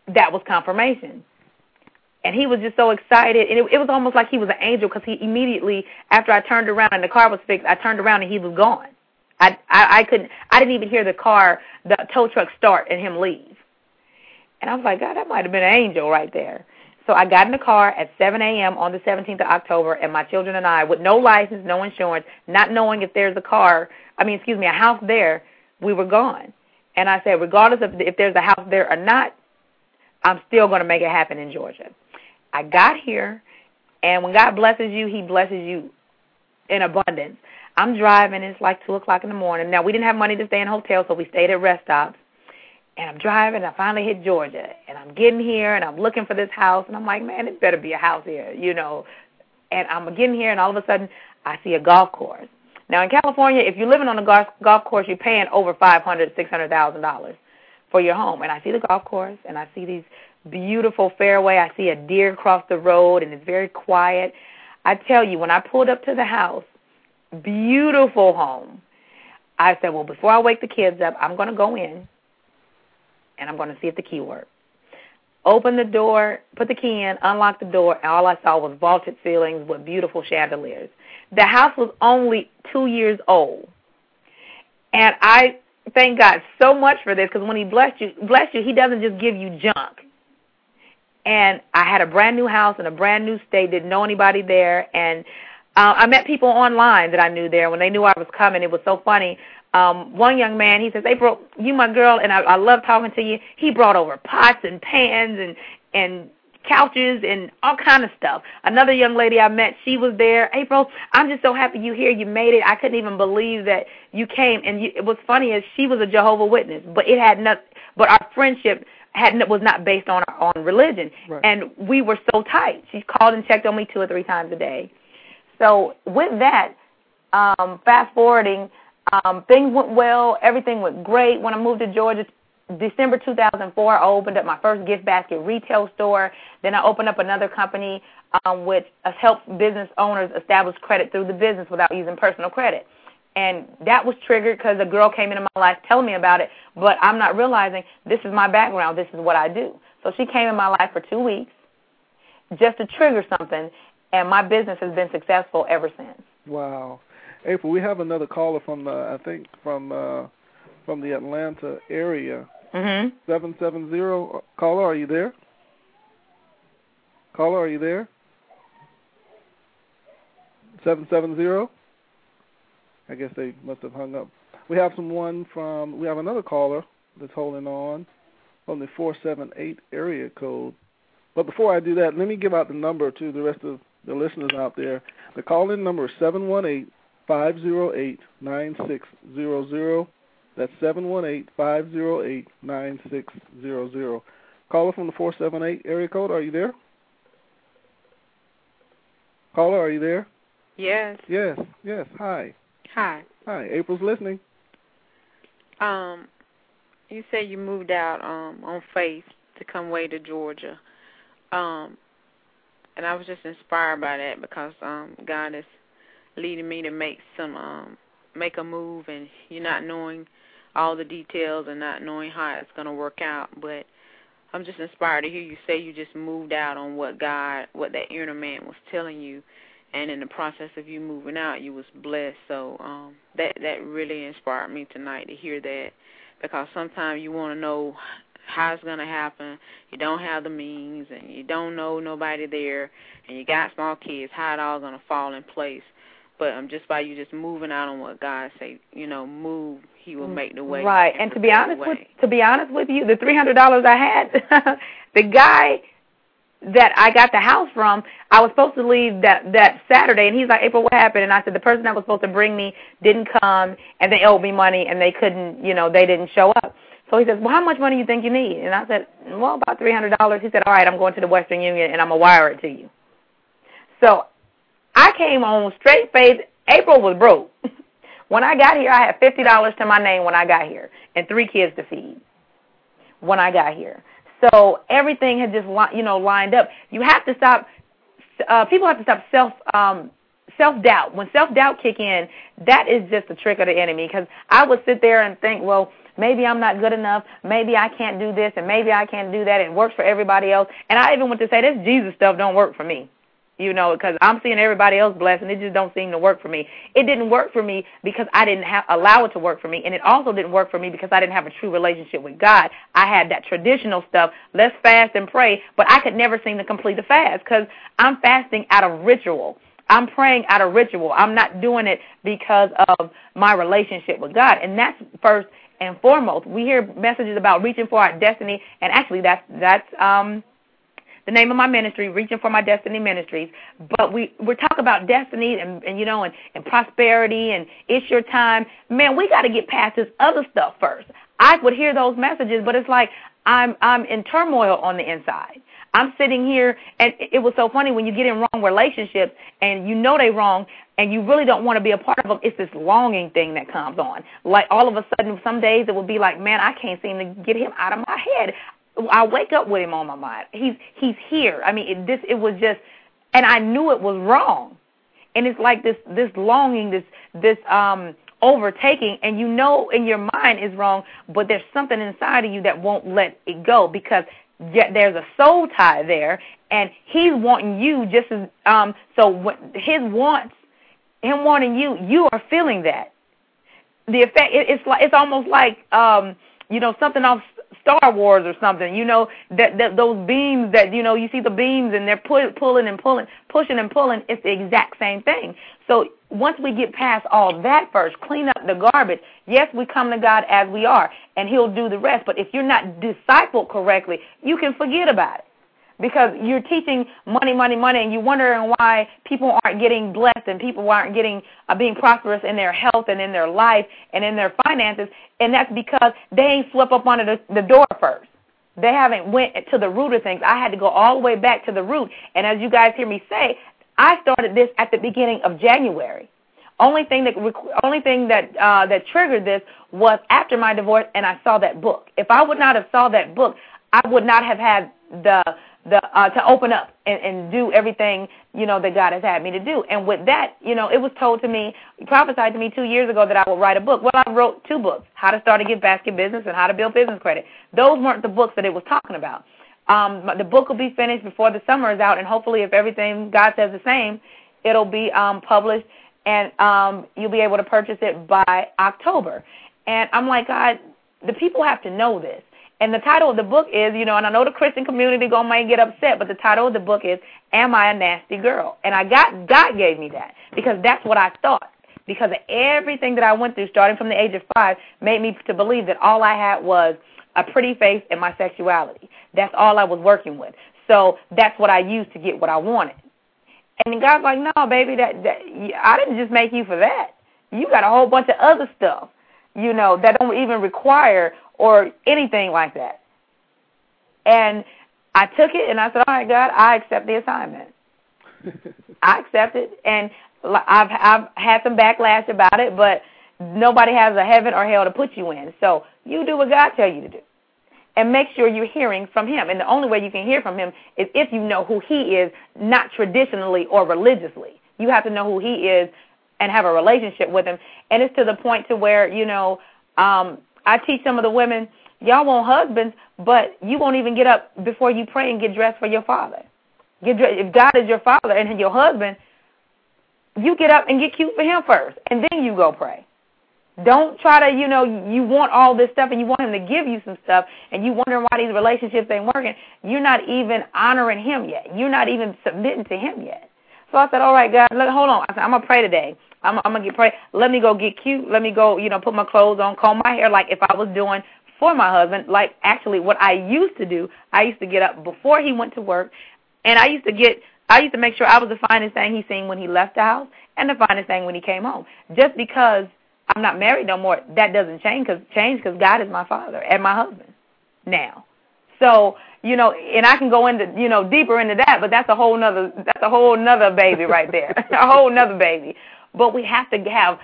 that was confirmation and he was just so excited and it, it was almost like he was an angel because he immediately after I turned around and the car was fixed, I turned around and he was gone. I I, I couldn't I didn't even hear the car the tow truck start and him leave. And I was like, God, that might have been an angel right there. So I got in the car at 7 a.m. on the 17th of October, and my children and I, with no license, no insurance, not knowing if there's a car, I mean, excuse me, a house there, we were gone. And I said, regardless of if there's a house there or not, I'm still going to make it happen in Georgia. I got here, and when God blesses you, He blesses you in abundance. I'm driving. It's like two o'clock in the morning. Now we didn't have money to stay in hotels, so we stayed at rest stops. And I'm driving. And I finally hit Georgia, and I'm getting here, and I'm looking for this house, and I'm like, man, it better be a house here, you know. And I'm getting here, and all of a sudden, I see a golf course. Now in California, if you're living on a golf golf course, you're paying over five hundred, six hundred thousand dollars for your home. And I see the golf course, and I see these beautiful fairway. I see a deer cross the road, and it's very quiet. I tell you, when I pulled up to the house, beautiful home, I said, well, before I wake the kids up, I'm going to go in, and I'm going to see if the key works. Open the door, put the key in, unlock the door, and all I saw was vaulted ceilings with beautiful chandeliers. The house was only two years old. And I thank God so much for this because when He blessed you, bless you, He doesn't just give you junk and I had a brand new house in a brand new state, didn't know anybody there, and uh, I met people online that I knew there. When they knew I was coming, it was so funny. Um, one young man, he says, April, you my girl, and I, I love talking to you. He brought over pots and pans and and couches and all kind of stuff. Another young lady I met, she was there. April, I'm just so happy you here. You made it. I couldn't even believe that you came. And you, it was funny as she was a Jehovah Witness, but it had nothing. But our friendship had was not based on our on religion, right. and we were so tight. She called and checked on me two or three times a day. So with that, um, fast forwarding, um, things went well. Everything went great when I moved to Georgia. December 2004, I opened up my first gift basket retail store. Then I opened up another company um, which helps business owners establish credit through the business without using personal credit and that was triggered because a girl came into my life telling me about it, but I'm not realizing this is my background, this is what I do. So she came in my life for two weeks just to trigger something, and my business has been successful ever since. Wow. April, we have another caller from, uh, I think, from uh, from the Atlanta area. Mm-hmm. 770. Caller, are you there? Caller, are you there? 770? I guess they must have hung up. We have someone from. We have another caller that's holding on on the four seven eight area code. But before I do that, let me give out the number to the rest of the listeners out there. The call-in number is seven one eight five zero eight nine six zero zero. That's seven one eight five zero eight nine six zero zero. Caller from the four seven eight area code. Are you there? Caller, are you there? Yes. Yes. Yes. Hi. Hi. Hi. April's listening. Um, you said you moved out um on faith to come way to Georgia. Um, and I was just inspired by that because um God is leading me to make some um make a move and you're not knowing all the details and not knowing how it's going to work out, but I'm just inspired to hear you say you just moved out on what God, what that inner man was telling you and in the process of you moving out you was blessed. So um that that really inspired me tonight to hear that because sometimes you want to know how it's going to happen. You don't have the means and you don't know nobody there and you got small kids how it all going to fall in place. But um just by you just moving out on what God say you know move he will make the way. Right and, and to be honest with to be honest with you the three hundred dollars i had (laughs) the guy that I got the house from, I was supposed to leave that that Saturday, and he's like, April, what happened? And I said, the person that was supposed to bring me didn't come, and they owed me money, and they couldn't, you know, they didn't show up. So he says, well, how much money do you think you need? And I said, well, about three hundred dollars. He said, all right, I'm going to the Western Union, and I'm gonna wire it to you. So I came on straight face April was broke. (laughs) when I got here, I had fifty dollars to my name when I got here, and three kids to feed. When I got here, so everything had just you know lined up. You have to stop. Uh, people have to stop self um, self doubt. When self doubt kick in, that is just a trick of the enemy. Because I would sit there and think, well, maybe I'm not good enough. Maybe I can't do this, and maybe I can't do that. It works for everybody else. And I even went to say this Jesus stuff don't work for me you know, because I'm seeing everybody else blessed, and it just don't seem to work for me. It didn't work for me because I didn't have, allow it to work for me, and it also didn't work for me because I didn't have a true relationship with God. I had that traditional stuff, let's fast and pray, but I could never seem to complete the fast because I'm fasting out of ritual. I'm praying out of ritual. I'm not doing it because of my relationship with God, and that's first and foremost. We hear messages about reaching for our destiny, and actually, that's that's um the name of my ministry, Reaching for My Destiny Ministries. But we we talk about destiny and, and you know and, and prosperity and it's your time. Man, we got to get past this other stuff first. I would hear those messages, but it's like I'm I'm in turmoil on the inside. I'm sitting here, and it was so funny when you get in wrong relationships and you know they're wrong, and you really don't want to be a part of them. It's this longing thing that comes on. Like all of a sudden, some days it would be like, man, I can't seem to get him out of my head. I wake up with him on my mind. He's he's here. I mean, it, this it was just, and I knew it was wrong, and it's like this this longing, this this um overtaking, and you know in your mind is wrong, but there's something inside of you that won't let it go because yet there's a soul tie there, and he's wanting you just as um. So when his wants, him wanting you, you are feeling that. The effect it, it's like it's almost like um you know something off Star Wars or something. You know that, that those beams that you know you see the beams and they're pull, pulling and pulling, pushing and pulling. It's the exact same thing. So once we get past all that first, clean up the garbage. Yes, we come to God as we are, and He'll do the rest. But if you're not discipled correctly, you can forget about it because you're teaching money, money, money, and you're wondering why people aren't getting blessed and people aren't getting uh, being prosperous in their health and in their life and in their finances, and that's because they ain't swept up under the, the door first. They haven't went to the root of things. I had to go all the way back to the root, and as you guys hear me say, I started this at the beginning of January. Only thing that only thing that uh, that triggered this was after my divorce, and I saw that book. If I would not have saw that book, I would not have had the the uh, to open up and, and do everything you know that God has had me to do. And with that, you know, it was told to me, prophesied to me two years ago that I would write a book. Well, I wrote two books: How to Start a Gift Basket Business and How to Build Business Credit. Those weren't the books that it was talking about. Um, the book will be finished before the summer is out, and hopefully, if everything God says the same, it'll be um, published and um, you'll be able to purchase it by October. And I'm like, God, the people have to know this. And the title of the book is, you know, and I know the Christian community gonna might get upset, but the title of the book is "Am I a Nasty Girl?" And I got God gave me that because that's what I thought. Because of everything that I went through, starting from the age of five, made me to believe that all I had was a pretty face and my sexuality. That's all I was working with. So that's what I used to get what I wanted. And God's like, no, baby, that, that I didn't just make you for that. You got a whole bunch of other stuff, you know, that don't even require or anything like that. And I took it and I said, all right, God, I accept the assignment. (laughs) I accept it, and I've I've had some backlash about it, but nobody has a heaven or hell to put you in. So you do what God tell you to do, and make sure you're hearing from Him. And the only way you can hear from Him is if you know who He is, not traditionally or religiously. You have to know who He is and have a relationship with Him. And it's to the point to where you know um, I teach some of the women, y'all want husbands, but you won't even get up before you pray and get dressed for your father. Get dressed. If God is your father and your husband, you get up and get cute for him first, and then you go pray. Don't try to, you know, you want all this stuff and you want him to give you some stuff and you wondering why these relationships ain't working. You're not even honoring him yet. You're not even submitting to him yet. So I said, all right, God, look, hold on. I said, I'm to pray today. I'm, I'm gonna get pray. Let me go get cute. Let me go, you know, put my clothes on, comb my hair like if I was doing for my husband. Like actually, what I used to do, I used to get up before he went to work, and I used to get. I used to make sure I was the finest thing he seen when he left the house, and the finest thing when he came home. Just because I'm not married no more, that doesn't change. Cause change because God is my father and my husband now. So you know, and I can go into you know deeper into that, but that's a whole nother that's a whole nother baby right there, (laughs) a whole nother baby. but we have to have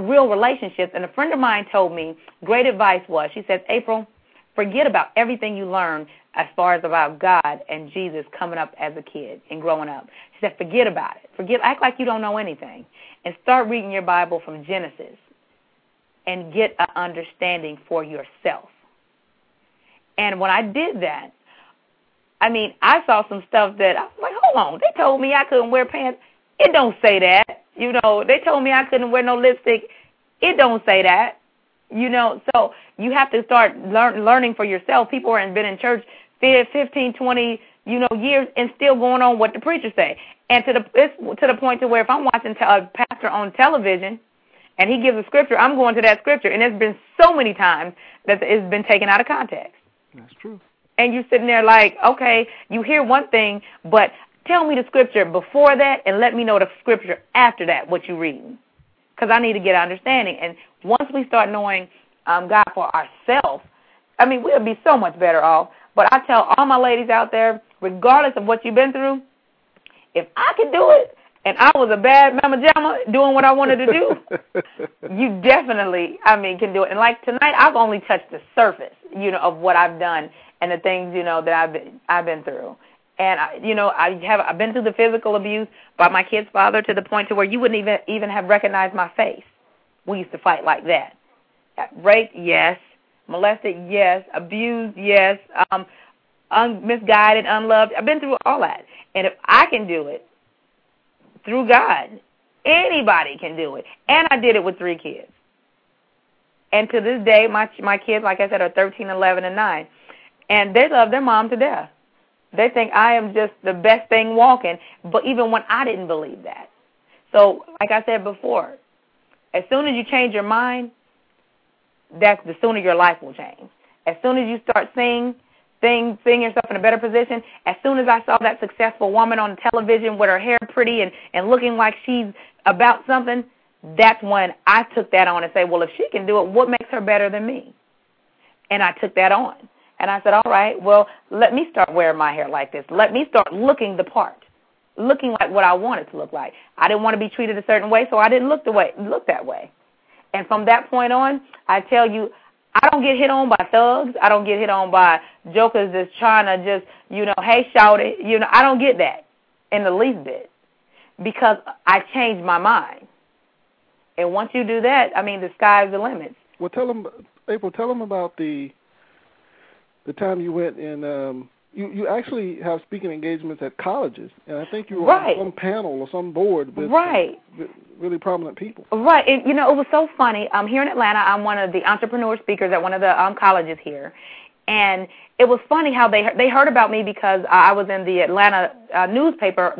real relationships. And a friend of mine told me great advice was she says, April, forget about everything you learned as far as about God and Jesus coming up as a kid and growing up. She said, forget about it. Forget, act like you don't know anything, and start reading your Bible from Genesis, and get an understanding for yourself. And when I did that, I mean, I saw some stuff that I was like, hold on, they told me I couldn't wear pants. It don't say that. You know, they told me I couldn't wear no lipstick. It don't say that. You know, so you have to start learn, learning for yourself. People have been in church 15, 20, you know, years and still going on what the preacher say. And to the it's to the point to where if I'm watching a pastor on television and he gives a scripture, I'm going to that scripture. And there's been so many times that it's been taken out of context. That's true. And you're sitting there like, okay, you hear one thing, but tell me the scripture before that and let me know the scripture after that, what you're reading. Because I need to get understanding. And once we start knowing um, God for ourselves, I mean, we'll be so much better off. But I tell all my ladies out there, regardless of what you've been through, if I can do it, and I was a bad mama jamma doing what I wanted to do, (laughs) you definitely, I mean, can do it. And like tonight, I've only touched the surface, you know, of what I've done and the things, you know, that I've been, I've been through. And I, you know, I have I've been through the physical abuse by my kid's father to the point to where you wouldn't even even have recognized my face. We used to fight like that. Raped, yes. Molested, yes. Abused, yes. Um, un- misguided, unloved. I've been through all that. And if I can do it, through God. Anybody can do it. And I did it with three kids. And to this day, my my kids, like I said, are 13, 11, and 9. And they love their mom to death. They think I am just the best thing walking, but even when I didn't believe that. So, like I said before, as soon as you change your mind, that's the sooner your life will change. As soon as you start seeing seeing seeing yourself in a better position. As soon as I saw that successful woman on television with her hair pretty and and looking like she's about something, that's when I took that on and say, well, if she can do it, what makes her better than me? And I took that on. And I said, all right, well, let me start wearing my hair like this. Let me start looking the part, looking like what I wanted to look like. I didn't want to be treated a certain way, so I didn't look the way look that way. And from that point on, I tell you, I don't get hit on by thugs. I don't get hit on by jokers that's trying to just, you know, hey, shout it. You know, I don't get that in the least bit because I changed my mind. And once you do that, I mean, the sky's the limit. Well, tell them, April. Tell them about the the time you went and um, you you actually have speaking engagements at colleges, and I think you were right. on some panel or some board with right. really prominent people. Right. And, you know, it was so funny. Um, here in Atlanta, I'm one of the entrepreneur speakers at one of the um, colleges here, and it was funny how they they heard about me because I was in the Atlanta uh, newspaper.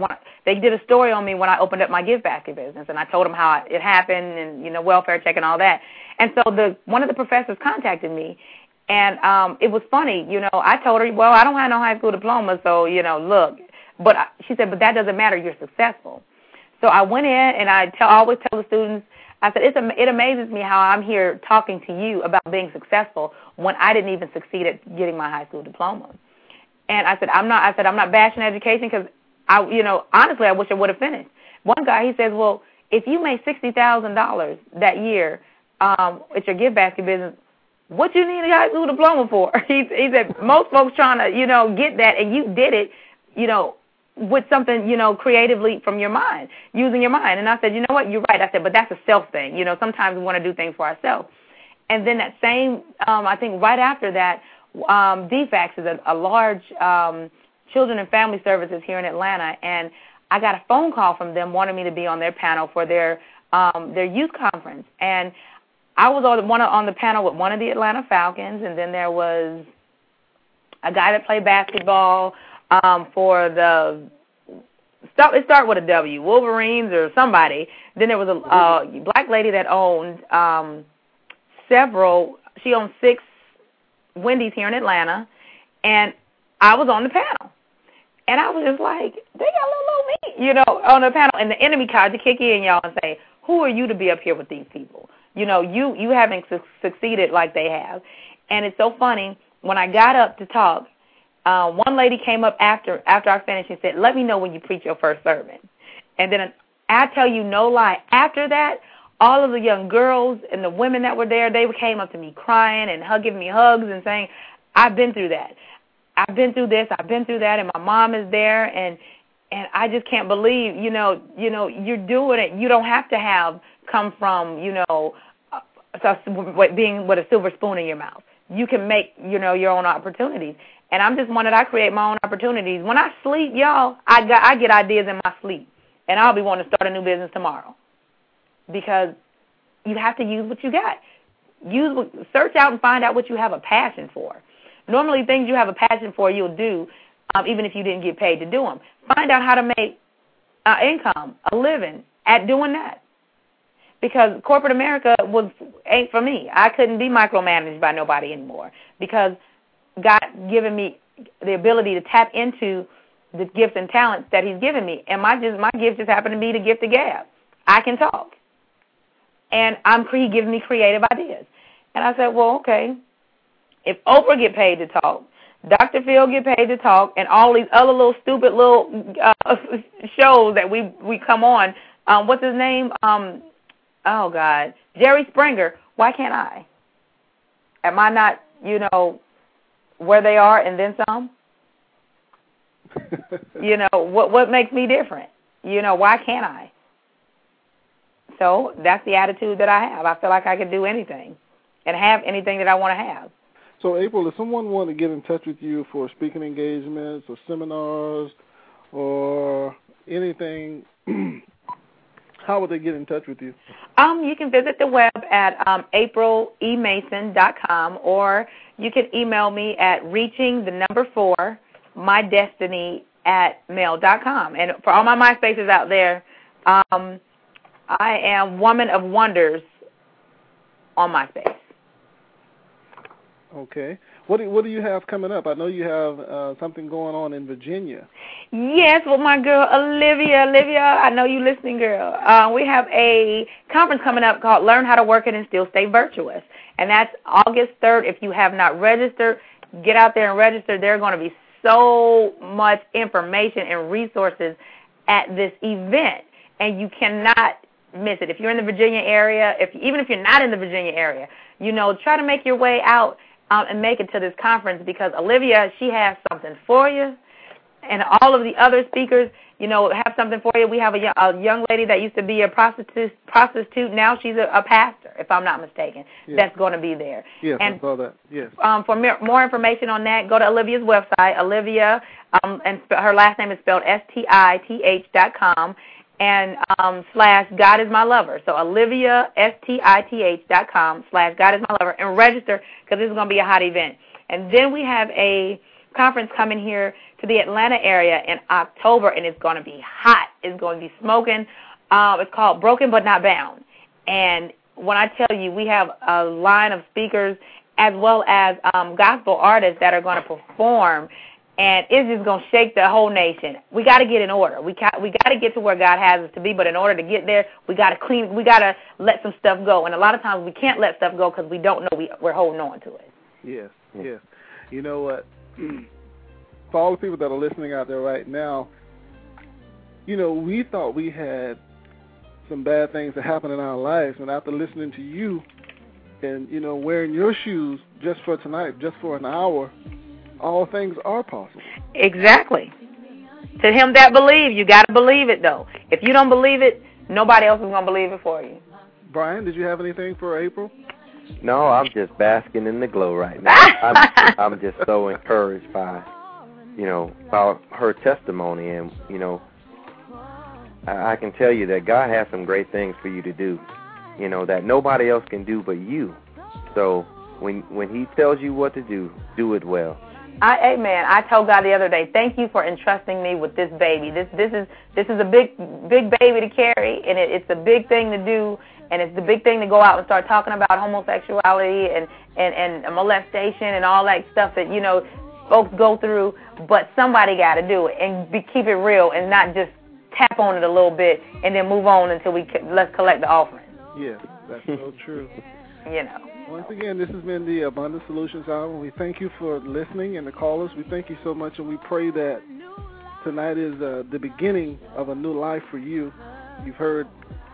They did a story on me when I opened up my gift basket business, and I told them how it happened and you know welfare check and all that. And so the one of the professors contacted me, and um it was funny, you know, I told her, well, I don't have no high school diploma, so, you know, look. But I, she said, but that doesn't matter, you're successful. So I went in and I tell always tell the students, I said, it's it amazes me how I'm here talking to you about being successful when I didn't even succeed at getting my high school diploma. And I said, I'm not I said I'm not bashing education because I you know, honestly, I wish I would have finished. One guy, he says, "Well, if you made $60,000 that year um at your gift basket business, what you need a high school diploma for? (laughs) He, he said most folks trying to, you know, get that, and you did it, you know, with something, you know, creatively from your mind, using your mind. And I said, you know what, you're right. I said, but that's a self thing. You know, sometimes we want to do things for ourselves. And then that same, um, I think right after that, um, DFACS is a, a large um, children and family services here in Atlanta, and I got a phone call from them wanting me to be on their panel for their um, their youth conference. And I was on one on the panel with one of the Atlanta Falcons, and then there was a guy that played basketball um, for the start. It started with a W, Wolverines or somebody. Then there was a uh, black lady that owned um, several. She owned six Wendy's here in Atlanta, and I was on the panel. And I was just like, they got a little me, you know, on the panel. And the enemy tried to kick in, y'all, and say, who are you to be up here with these people? You know, you you haven't su- succeeded like they have. And it's so funny when I got up to talk. Uh, one lady came up after after I finished and said, "Let me know when you preach your first sermon." And then I tell you no lie. After that, all of the young girls and the women that were there, they came up to me crying and hugging me hugs and saying, "I've been through that. I've been through this. I've been through that." And my mom is there, and and I just can't believe, you know, you know, you're doing it. You don't have to have come from, you know, being with a silver spoon in your mouth. You can make, you know, your own opportunities. And I'm just one that I create my own opportunities. When I sleep, y'all, I got I get ideas in my sleep, and I'll be wanting to start a new business tomorrow, because you have to use what you got. Use search out and find out what you have a passion for. Normally, things you have a passion for, you'll do, um, even if you didn't get paid to do them. Find out how to make uh, income, a living at doing that. Because corporate America was ain't for me. I couldn't be micromanaged by nobody anymore because God given me the ability to tap into the gifts and talents that He's given me, and my just my gift just happened to be the gift of gab. I can talk, and I'm He gives me creative ideas. And I said, well, okay, if Oprah get paid to talk, Dr. Phil get paid to talk, and all these other little stupid little uh, (laughs) shows that we we come on. Um, what's his name? Um, oh God, Jerry Springer. Why can't I? Am I not, you know, where they are and then some? (laughs) you know, what what makes me different? You know, why can't I? So that's the attitude that I have. I feel like I can do anything and have anything that I want to have. So, April, if someone wanted to get in touch with you for speaking engagements or seminars or anything, (clears throat) how would they get in touch with you? Um, you can visit the web at um, aprilemason.com or you can email me at reaching the number four my destiny at mail.com. And for all my MySpaces out there, um, I am Woman of Wonders on MySpace. Okay. What do, what do you have coming up? I know you have uh, something going on in Virginia. Yes, with my girl Olivia. Olivia, I know you listening, girl. Uh, we have a conference coming up called Learn How to Work It and Still Stay Virtuous, and that's August 3rd. If you have not registered, get out there and register. There are going to be so much information and resources at this event, and you cannot miss it. If you're in the Virginia area, if even if you're not in the Virginia area, you know, try to make your way out um, and make it to this conference because Olivia, she has something for you, and all of the other speakers, you know, have something for you. We have a young, a young lady that used to be a prostitute, prostitute. Now she's a, a pastor, if I'm not mistaken. Yes. That's going to be there. Yes, and, I saw that. Yes. Um, for more information on that, go to Olivia's website, Olivia, um, and her last name is spelled S T I T H dot com, and um, slash God is my lover. So Olivia S T I T H dot com slash God is my lover and register because this is going to be a hot event. And then we have a conference coming here to the Atlanta area in October, and it's going to be hot. It's going to be smoking. Um, it's called Broken but Not Bound. And when I tell you, we have a line of speakers as well as um, gospel artists that are going to perform and it's just going to shake the whole nation. We got to get in order. We got we got to get to where God has us to be, but in order to get there, we got to clean. We got to let some stuff go, and a lot of times we can't let stuff go because we don't know we we're holding on to it. Yes, yes. You know what? (clears throat) For all the people that are listening out there right now, you know, we thought we had some bad things that happen in our lives, and after listening to you, and you know, wearing your shoes just for tonight, just for an hour all things are possible. Exactly. To him that believe, you got to believe it though. If you don't believe it, nobody else is going to believe it for you. Brian, did you have anything for April? No, I'm just basking in the glow right now. (laughs) I'm, I'm just so encouraged by, you know, about her testimony, and you know, I, I can tell you that God has some great things for you to do, you know, that nobody else can do but you. So when when He tells you what to do, do it well. I, amen. I told God the other day, thank you for entrusting me with this baby. This this is this is a big big baby to carry, and it, it's a big thing to do, and it's the big thing to go out and start talking about homosexuality and and and molestation and all that stuff that you know folks go through. But somebody got to do it and be, keep it real and not just tap on it a little bit and then move on until we let's collect the offering. Yeah, that's so true. you know. Once again, this has been the Abundant Solutions Hour. We thank you for listening and the callers. We thank you so much, and we pray that tonight is uh, the beginning of a new life for you. You've heard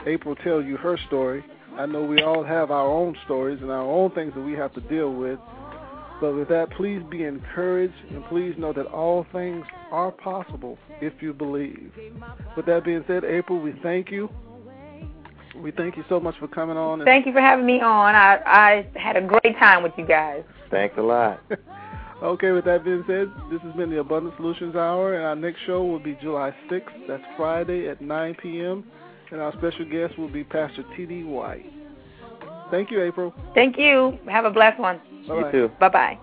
April tell you her story. I know we all have our own stories and our own things that we have to deal with. But with that, please be encouraged and please know that all things are possible if you believe. With that being said, April, we thank you. We thank you so much for coming on. Thank you for having me on. I I had a great time with you guys. Thanks a lot. (laughs) okay, with that being said, this has been the Abundant Solutions Hour, and our next show will be July 6th. That's Friday at 9 p.m., and our special guest will be Pastor T.D. White. Thank you, April. Thank you. Have a blessed one. Bye-bye. You too. Bye-bye.